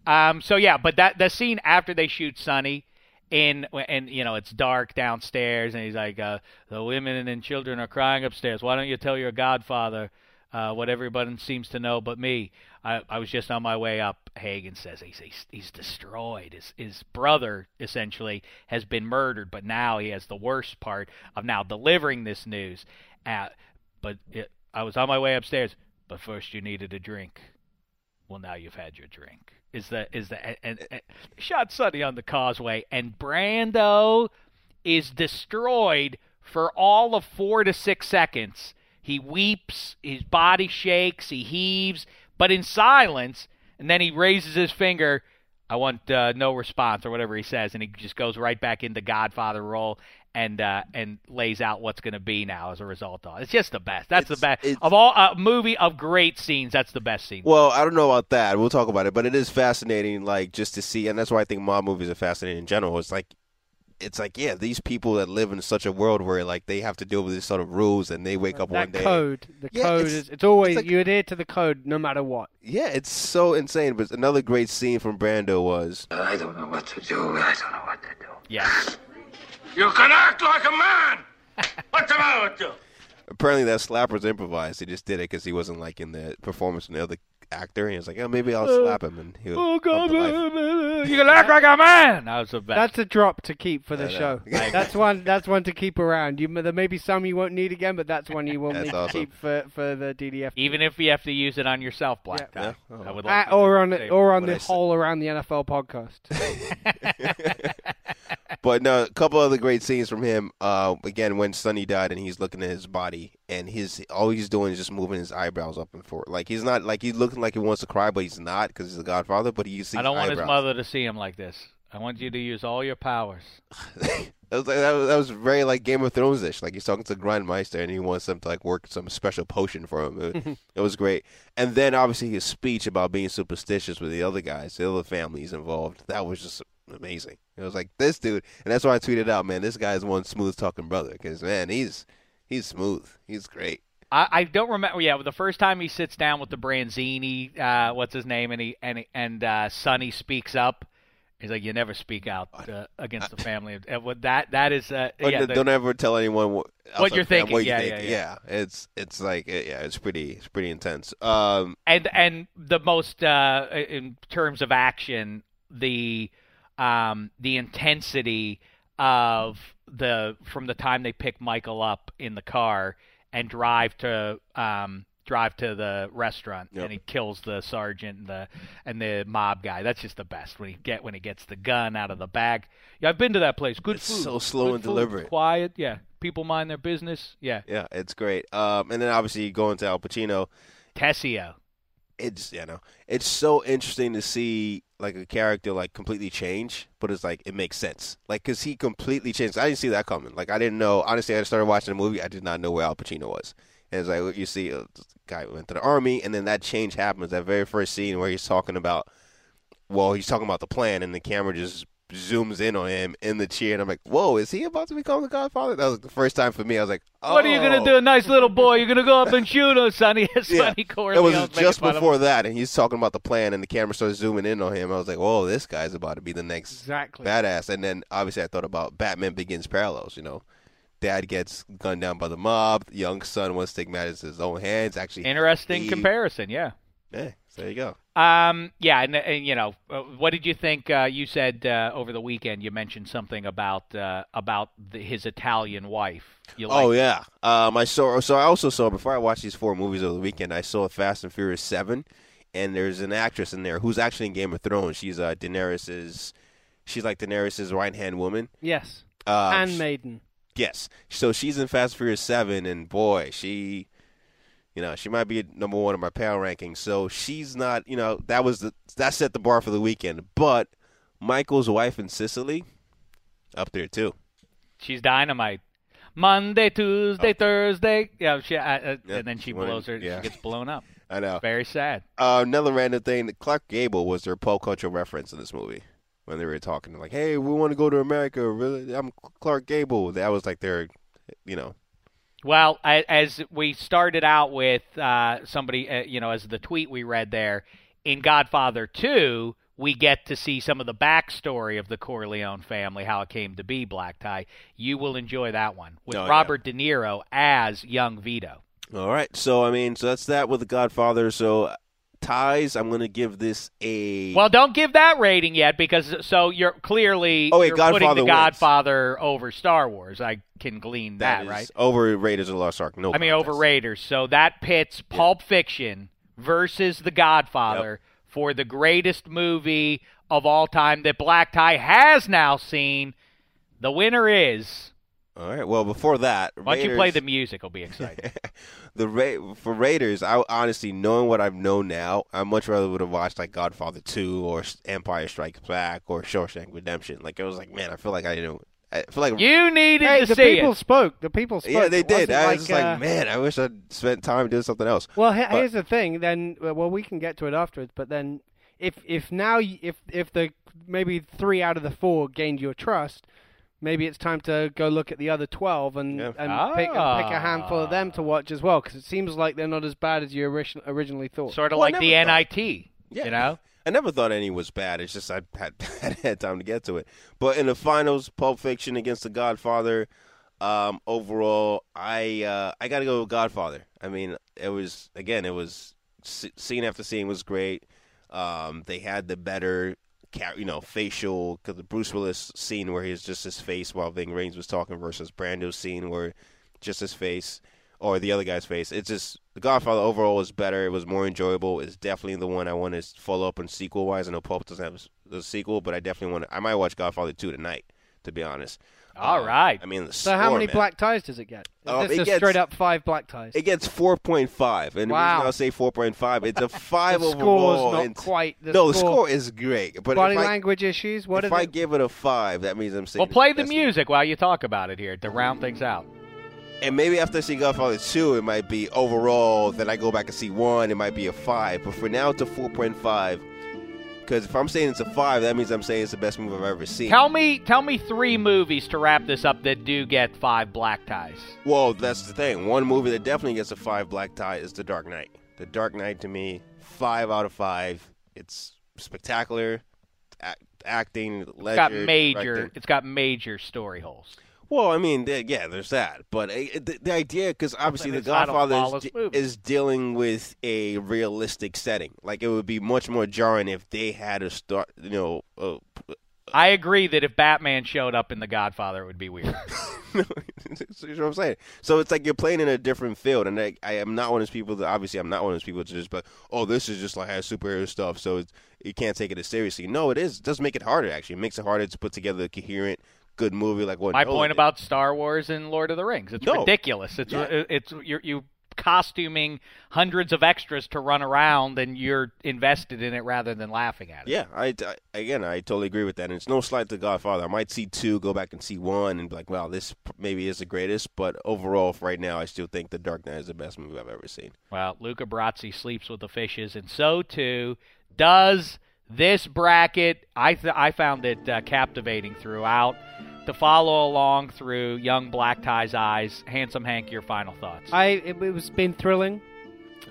yeah. Um, so yeah, but that the scene after they shoot Sonny in and you know it's dark downstairs and he's like uh, the women and children are crying upstairs. Why don't you tell your godfather uh, what everybody seems to know but me? I, I was just on my way up. Hagen says he's he's, he's destroyed. His his brother essentially has been murdered, but now he has the worst part of now delivering this news. Uh, but it, I was on my way upstairs. But first, you needed a drink. Well, now you've had your drink. Is the is the and, and, and shot Sonny on the causeway, and Brando is destroyed for all of four to six seconds. He weeps, his body shakes, he heaves, but in silence, and then he raises his finger. I want uh, no response or whatever he says, and he just goes right back into Godfather role and uh, and lays out what's going to be now as a result of it. It's just the best. That's the best of all a movie of great scenes. That's the best scene. Well, I don't know about that. We'll talk about it, but it is fascinating, like just to see, and that's why I think mob movies are fascinating in general. It's like, it's like, yeah, these people that live in such a world where like they have to deal with these sort of rules, and they wake up one day. code, the Yeah, code it's- is it's always it's like- you adhere to the code no matter what. Yeah, it's so insane. But another great scene from Brando was I don't know what to do. I don't know what to do. Yes. You can act like a man. What's the matter with you? apparently that slap was improvised. He just did it because he wasn't like in the performance from the other actor. And he was like, oh, maybe I'll slap him, and he'll. Oh God, you can act like a man. That was the best. That's a drop to keep for the I know. show. that's one. That's one to keep around. You there may be some you won't need again, but that's one you will That's need awesome. to keep for for the DDF. Even if you have to use it on yourself, Black Tie. I would Uh, like to or on say- the, or on What the said. whole around the NFL podcast. But no, a couple other great scenes from him. Uh, again, when Sonny died and he's looking at his body and his all he's doing is just moving his eyebrows up and forward. Like he's not like he's looking like he wants to cry, but he's not because he's the Godfather. But he I don't want his mother to see him like this. I want you to use all your powers. That was, like, that was that was very like Game of Thrones ish. Like he's talking to Grand Maester and he wants them to like work some special potion for him. It, it was great. And then obviously his speech about being superstitious with the other guys, the other families involved. That was just amazing. It was like this dude, and that's why I tweeted out, man, this guy is one smooth talking brother because man, he's he's smooth. He's great. I, I don't remember. Yeah, the first time he sits down with the Branzini, uh, what's his name, and he and and uh, Sonny speaks up. He's like, "You never speak out uh, against the family." And what that that is, uh, yeah, don't, the- don't ever tell anyone what, outside you're thinking. What you're Yeah, yeah, yeah. It's it's like yeah, it's pretty it's pretty intense. Um, and and the most uh, in terms of action, the um, the intensity of the from the time they pick Michael up in the car and drive to um, drive to the restaurant Yep. and he kills the sergeant and the and the mob guy. That's just the best when he get when he gets the gun out of the bag. Yeah, I've been to that place. Good It's food. so slow Good and food, deliberate. Quiet. Yeah, people mind their business. Yeah. yeah, it's great. Um, and then obviously going to Al Pacino. Tessio. it's you know it's so interesting to see like a character like completely change but it's like it makes sense. Like because he completely changed. I didn't see that coming. Like i didn't know. Honestly i started watching the movie i did not know where al pacino was. And it's like you see uh, a guy went to the army and then that change happens. That very first scene where he's talking about well he's talking about the plan and the camera just zooms in on him in the chair and i'm like whoa is he about to become the godfather that was the first time for me i was like oh. What are you gonna do, a nice little boy? You're gonna go up and shoot us, Sonny. Yeah. Sonny It was just before that, and he's talking about the plan, and the camera starts zooming in on him. I was like, "Whoa, this guy's about to be the next Exactly. badass." And then obviously, I thought about Batman Begins parallels. You know, dad gets gunned down by the mob. Young son wants to take matters in his own hands. Actually, Interesting he- comparison, yeah. Yeah, so there you go. Um, yeah, and, and you know, uh, what did you think? Uh, you said uh, over the weekend you mentioned something about uh, about the, his Italian wife. You oh liked- yeah, um, I saw. So I also saw before I watched these four movies over the weekend. I saw Fast and Furious Seven, and there's an actress in there who's actually in Game of Thrones. She's uh, Daenerys's. She's like Daenerys's right hand woman. Yes. Uh, Handmaiden. Yes. So she's in Fast and Furious Seven, and boy, she, you know, she might be number one in my power ranking. So she's not, you know, that was the that set the bar for the weekend. But Michael's wife in Sicily, up there too. she's dynamite. Monday, Tuesday, Thursday. Yeah, she, uh, uh, Yeah, and then she blows her. yeah. She gets blown up. I know. Very sad. Uh, another random thing: Clark Gable was their pop culture reference in this movie when they were talking. Like, hey, we want to go to America. Really, I'm Clark Gable. That was like their, you know, Well, as we started out with uh, somebody, uh, you know, as the tweet we read there, in Godfather 2, we get to see some of the backstory of the Corleone family, how it came to be Black Tie. You will enjoy that one with Oh, yeah. Robert De Niro as young Vito. All right. So I mean, so that's that with the Godfather. So ties, I'm going to give this a. Well, don't give that rating yet because so you're clearly Oh, wait, you're Godfather putting the wins. Godfather over Star Wars. I can glean that, right? Over Raiders of the Lost Ark. No. I mean, over Raiders. So that pits Pulp Fiction versus The Godfather for the greatest movie of all time that Black Tie has now seen. The winner is All right. Well, before that, Why don't you play the music? I'll be excited. the Ra- for Raiders, I honestly, knowing what I've known now, I much rather would have watched like Godfather Two or Empire Strikes Back or Shawshank Redemption. Like it was like, man, I feel like I didn't. I feel like you needed Hey, to the see people it. spoke. The people spoke. Yeah, they did. wasn't I was like, just like, uh, man, I wish I'd spent time doing something else. Well, he- But- here's the thing. Then, uh, well, we can get to it afterwards. But then, if if now if if the maybe three out of the four gained your trust, maybe it's time to go look at the other twelve and and pick, and pick a handful of them to watch as well. Because it seems like they're not as bad as you origin- originally thought. Sort of Well, like the thought- NIT. Yeah. You know? I never thought any was bad. It's just I had hadn't had time to get to it. But in the finals, Pulp Fiction against The Godfather. Um, overall, I uh, I got to go with Godfather. I mean, it was again, it was scene after scene was great. Um, they had the better, ca- you know, facial because the Bruce Willis scene where he's just his face while Ving Rhames was talking versus Brando's scene where just his face or the other guy's face. It's just The Godfather overall was better. It was more enjoyable. It's definitely the one I want to follow up on sequel wise. I know Pulp doesn't have the sequel, but I definitely want. to I might watch Godfather two tonight. To be honest. All Um, right. I mean, the so, how many man. black ties does it get? Is Um, this it a gets- straight up five black ties? It gets four point five, and the Wow. reason I'll say four point five, it's a five The overall. score's not and- quite the no, the score. score is great, but Body if I, language issues. What if I it? give it a five, that means I'm saying Well, it's play the best music while you talk about it here to round things out. And maybe after I see Godfather 2, it might be overall, then I go back and see 1, it might be a 5. But for now, it's a 4.5. Because if I'm saying it's a 5, that means I'm saying it's the best movie I've ever seen. Tell me, tell me three movies to wrap this up that do get five black ties. Well, that's the thing. One movie that definitely gets a 5 black tie is The Dark Knight. The Dark Knight, to me, 5 out of 5. It's spectacular. Act, acting, It's ledger, got major, directing. it's got major story holes. Well, I mean, yeah, there's that, but uh, the, the idea, because obviously, The a Godfather is, is dealing with a realistic setting. Like it would be much more jarring if they had to start, you know. Uh, I agree that if Batman showed up in The Godfather, it would be weird. you know what I'm saying? So it's like you're playing in a different field, and I, I am not one of those people. That, obviously, I'm not one of those people to just, but oh, this is just like has superhero stuff, so it's, you can't take it as seriously. No, it is. It does make it harder. Actually, it makes it harder to put together a coherent, good movie like what My Nolan point did. about Star Wars and Lord of the Rings. It's No. ridiculous. It's Yeah. it's you're you costuming hundreds of extras to run around, and you're invested in it rather than laughing at it. Yeah, I, I- again, I totally agree with that. And it's no slight to Godfather. I might see two, go back and see one, and be like, "Wow, this maybe is the greatest." But overall, right now, I still think The Dark Knight is the best movie I've ever seen. Well, Luca Brasi sleeps with the fishes, and so too does this bracket. I th- I found it uh, captivating throughout. To follow along through young Black Tie's eyes, handsome Hank, your final thoughts. I it, it was been thrilling.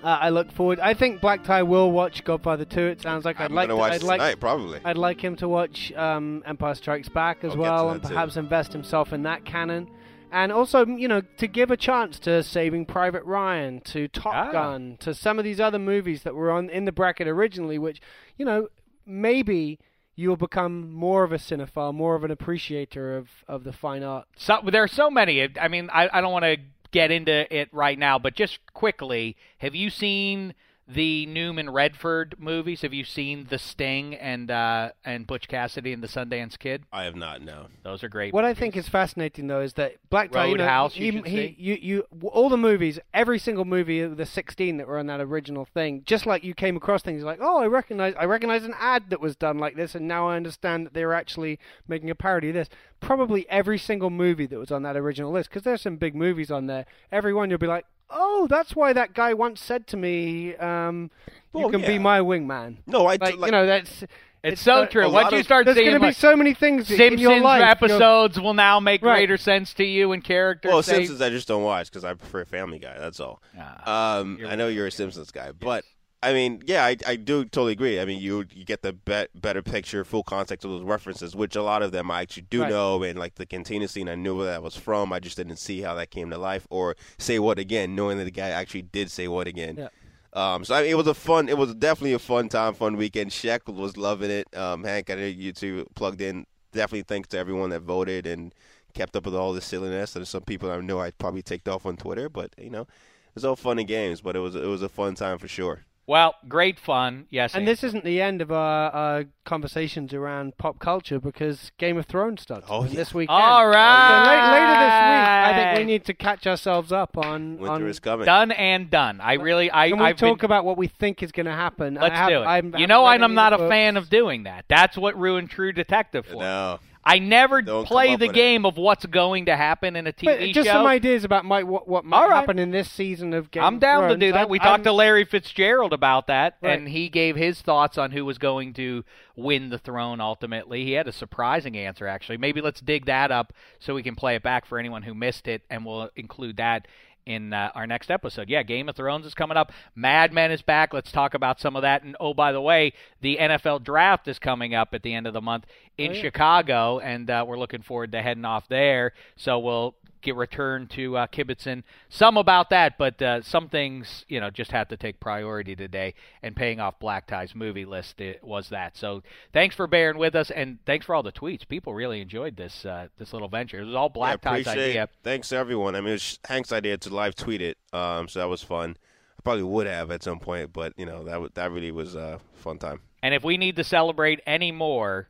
Uh, I look forward. I think Black Tie will watch Godfather 2. It sounds like I'd I'm like gonna watch I'd it like tonight, probably. I'd like him to watch um, Empire Strikes Back as I'll well, and that too. perhaps invest himself in that canon. And also, you know, to give a chance to Saving Private Ryan, to Top Ah. Gun, to some of these other movies that were on in the bracket originally, which, you know, maybe you'll become more of a cinephile, more of an appreciator of, of the fine art. So there are so many. I mean, I, I don't want to get into it right now, but just quickly, have you seen the Newman Redford movies? Have you seen The Sting and uh, and Butch Cassidy and the Sundance Kid? I have not. No. Those are great. What I think is fascinating though is that Black Tie, you know, Roadhouse, you he, should he, see. you, you, all the movies, every single movie of the 16 that were on that original thing, just like you came across things like, oh, I recognize, I recognize an ad that was done like this, and now I understand that they were actually making a parody of this. Probably every single movie that was on that original list, because there's some big movies on there. Every one you'll be like, oh, that's why that guy once said to me, um, you Well, can be my wingman. No, I like, like- you know that's. It's so uh, true. a Once you of- start There's seeing going to be like, so many things in Simpsons your life. you'll- episodes will now make Right. greater sense to you and characters. Well, say- Simpsons I just don't watch because I prefer Family Guy. That's all. um, I know you're a Simpsons guy, but I mean, yeah, I, I do totally agree. I mean, you you get the be- better picture, full context of those references, which a lot of them I actually do Right. know. And like the cantina scene, I knew where that was from. I just didn't see how that came to life, or say what again, knowing that the guy actually did say what again. Yeah. Um, so I mean, it was a fun. It was definitely a fun time, fun weekend. Shaq was loving it. Um, Hank, I know you two plugged in. Definitely thanks to everyone that voted and kept up with all the silliness. And some people I know I probably ticked off on Twitter, but you know, it was all fun and games. But it was it was a fun time for sure. Well, great fun. Yes. And this isn't the end of our, our conversations around pop culture because Game of Thrones starts Oh, yeah. this weekend. All So la- later this week, I think we need to catch ourselves up on. Winter on is coming. done and done. I really, I, Can we I've talk been, about what we think is going to happen? Let's have- do it. I'm- you haven't know, I'm not a fan of doing that. That's what ruined True Detective for. No. I never Don't play the with it. game of what's going to happen in a TV But just show. some ideas about might, what, what might All right. happen in this season of Game I'm of down to do that. We I'm- talked to Larry Fitzgerald about that, Right. and he gave his thoughts on who was going to win the throne ultimately. He had a surprising answer, actually. Maybe let's dig that up so we can play it back for anyone who missed it, and we'll include that in uh, our next episode. Yeah, Game of Thrones is coming up. Mad Men is back. Let's talk about some of that. And oh, by the way, the NFL draft is coming up at the end of the month in Oh, yeah. Chicago, and uh, we're looking forward to heading off there. So we'll get returned to uh, kibitzing some about that, but uh, some things you know just have to take priority today. And paying off Black Tie's movie list it was that. So thanks for bearing with us, and thanks for all the tweets. People really enjoyed this uh, this little venture. It was all Black yeah, Tie's idea. It. Thanks everyone. I mean, it was Hank's idea to live tweet it, um, so that was fun. I probably would have at some point, but you know that w- that really was a fun time. And if we need to celebrate any more,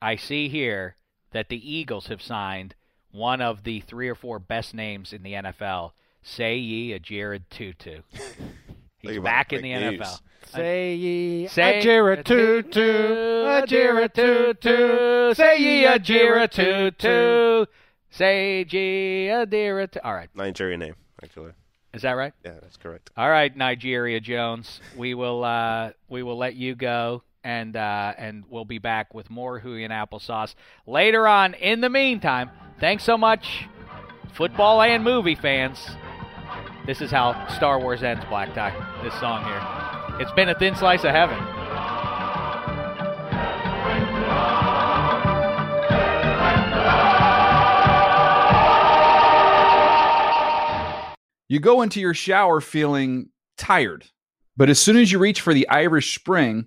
I see here that the Eagles have signed one of the three or four best names in the NFL. Seyi Ajirotutu. He's back in the break news. NFL. Say ye Say a Jira tutu, a Jared tutu. Say ye a Jira tutu. Seyi Ajirotutu. All right. Nigerian name, actually. Is that right? Yeah, that's correct. All right, Nigeria Jones. We will uh, we will let you go, and uh, and we'll be back with more Hooey and applesauce later on. In the meantime, thanks so much, football and movie fans. This is how Star Wars ends, Black Tie. This song here. It's been a thin slice of heaven. You go into your shower feeling tired, but as soon as you reach for the Irish Spring,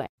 way.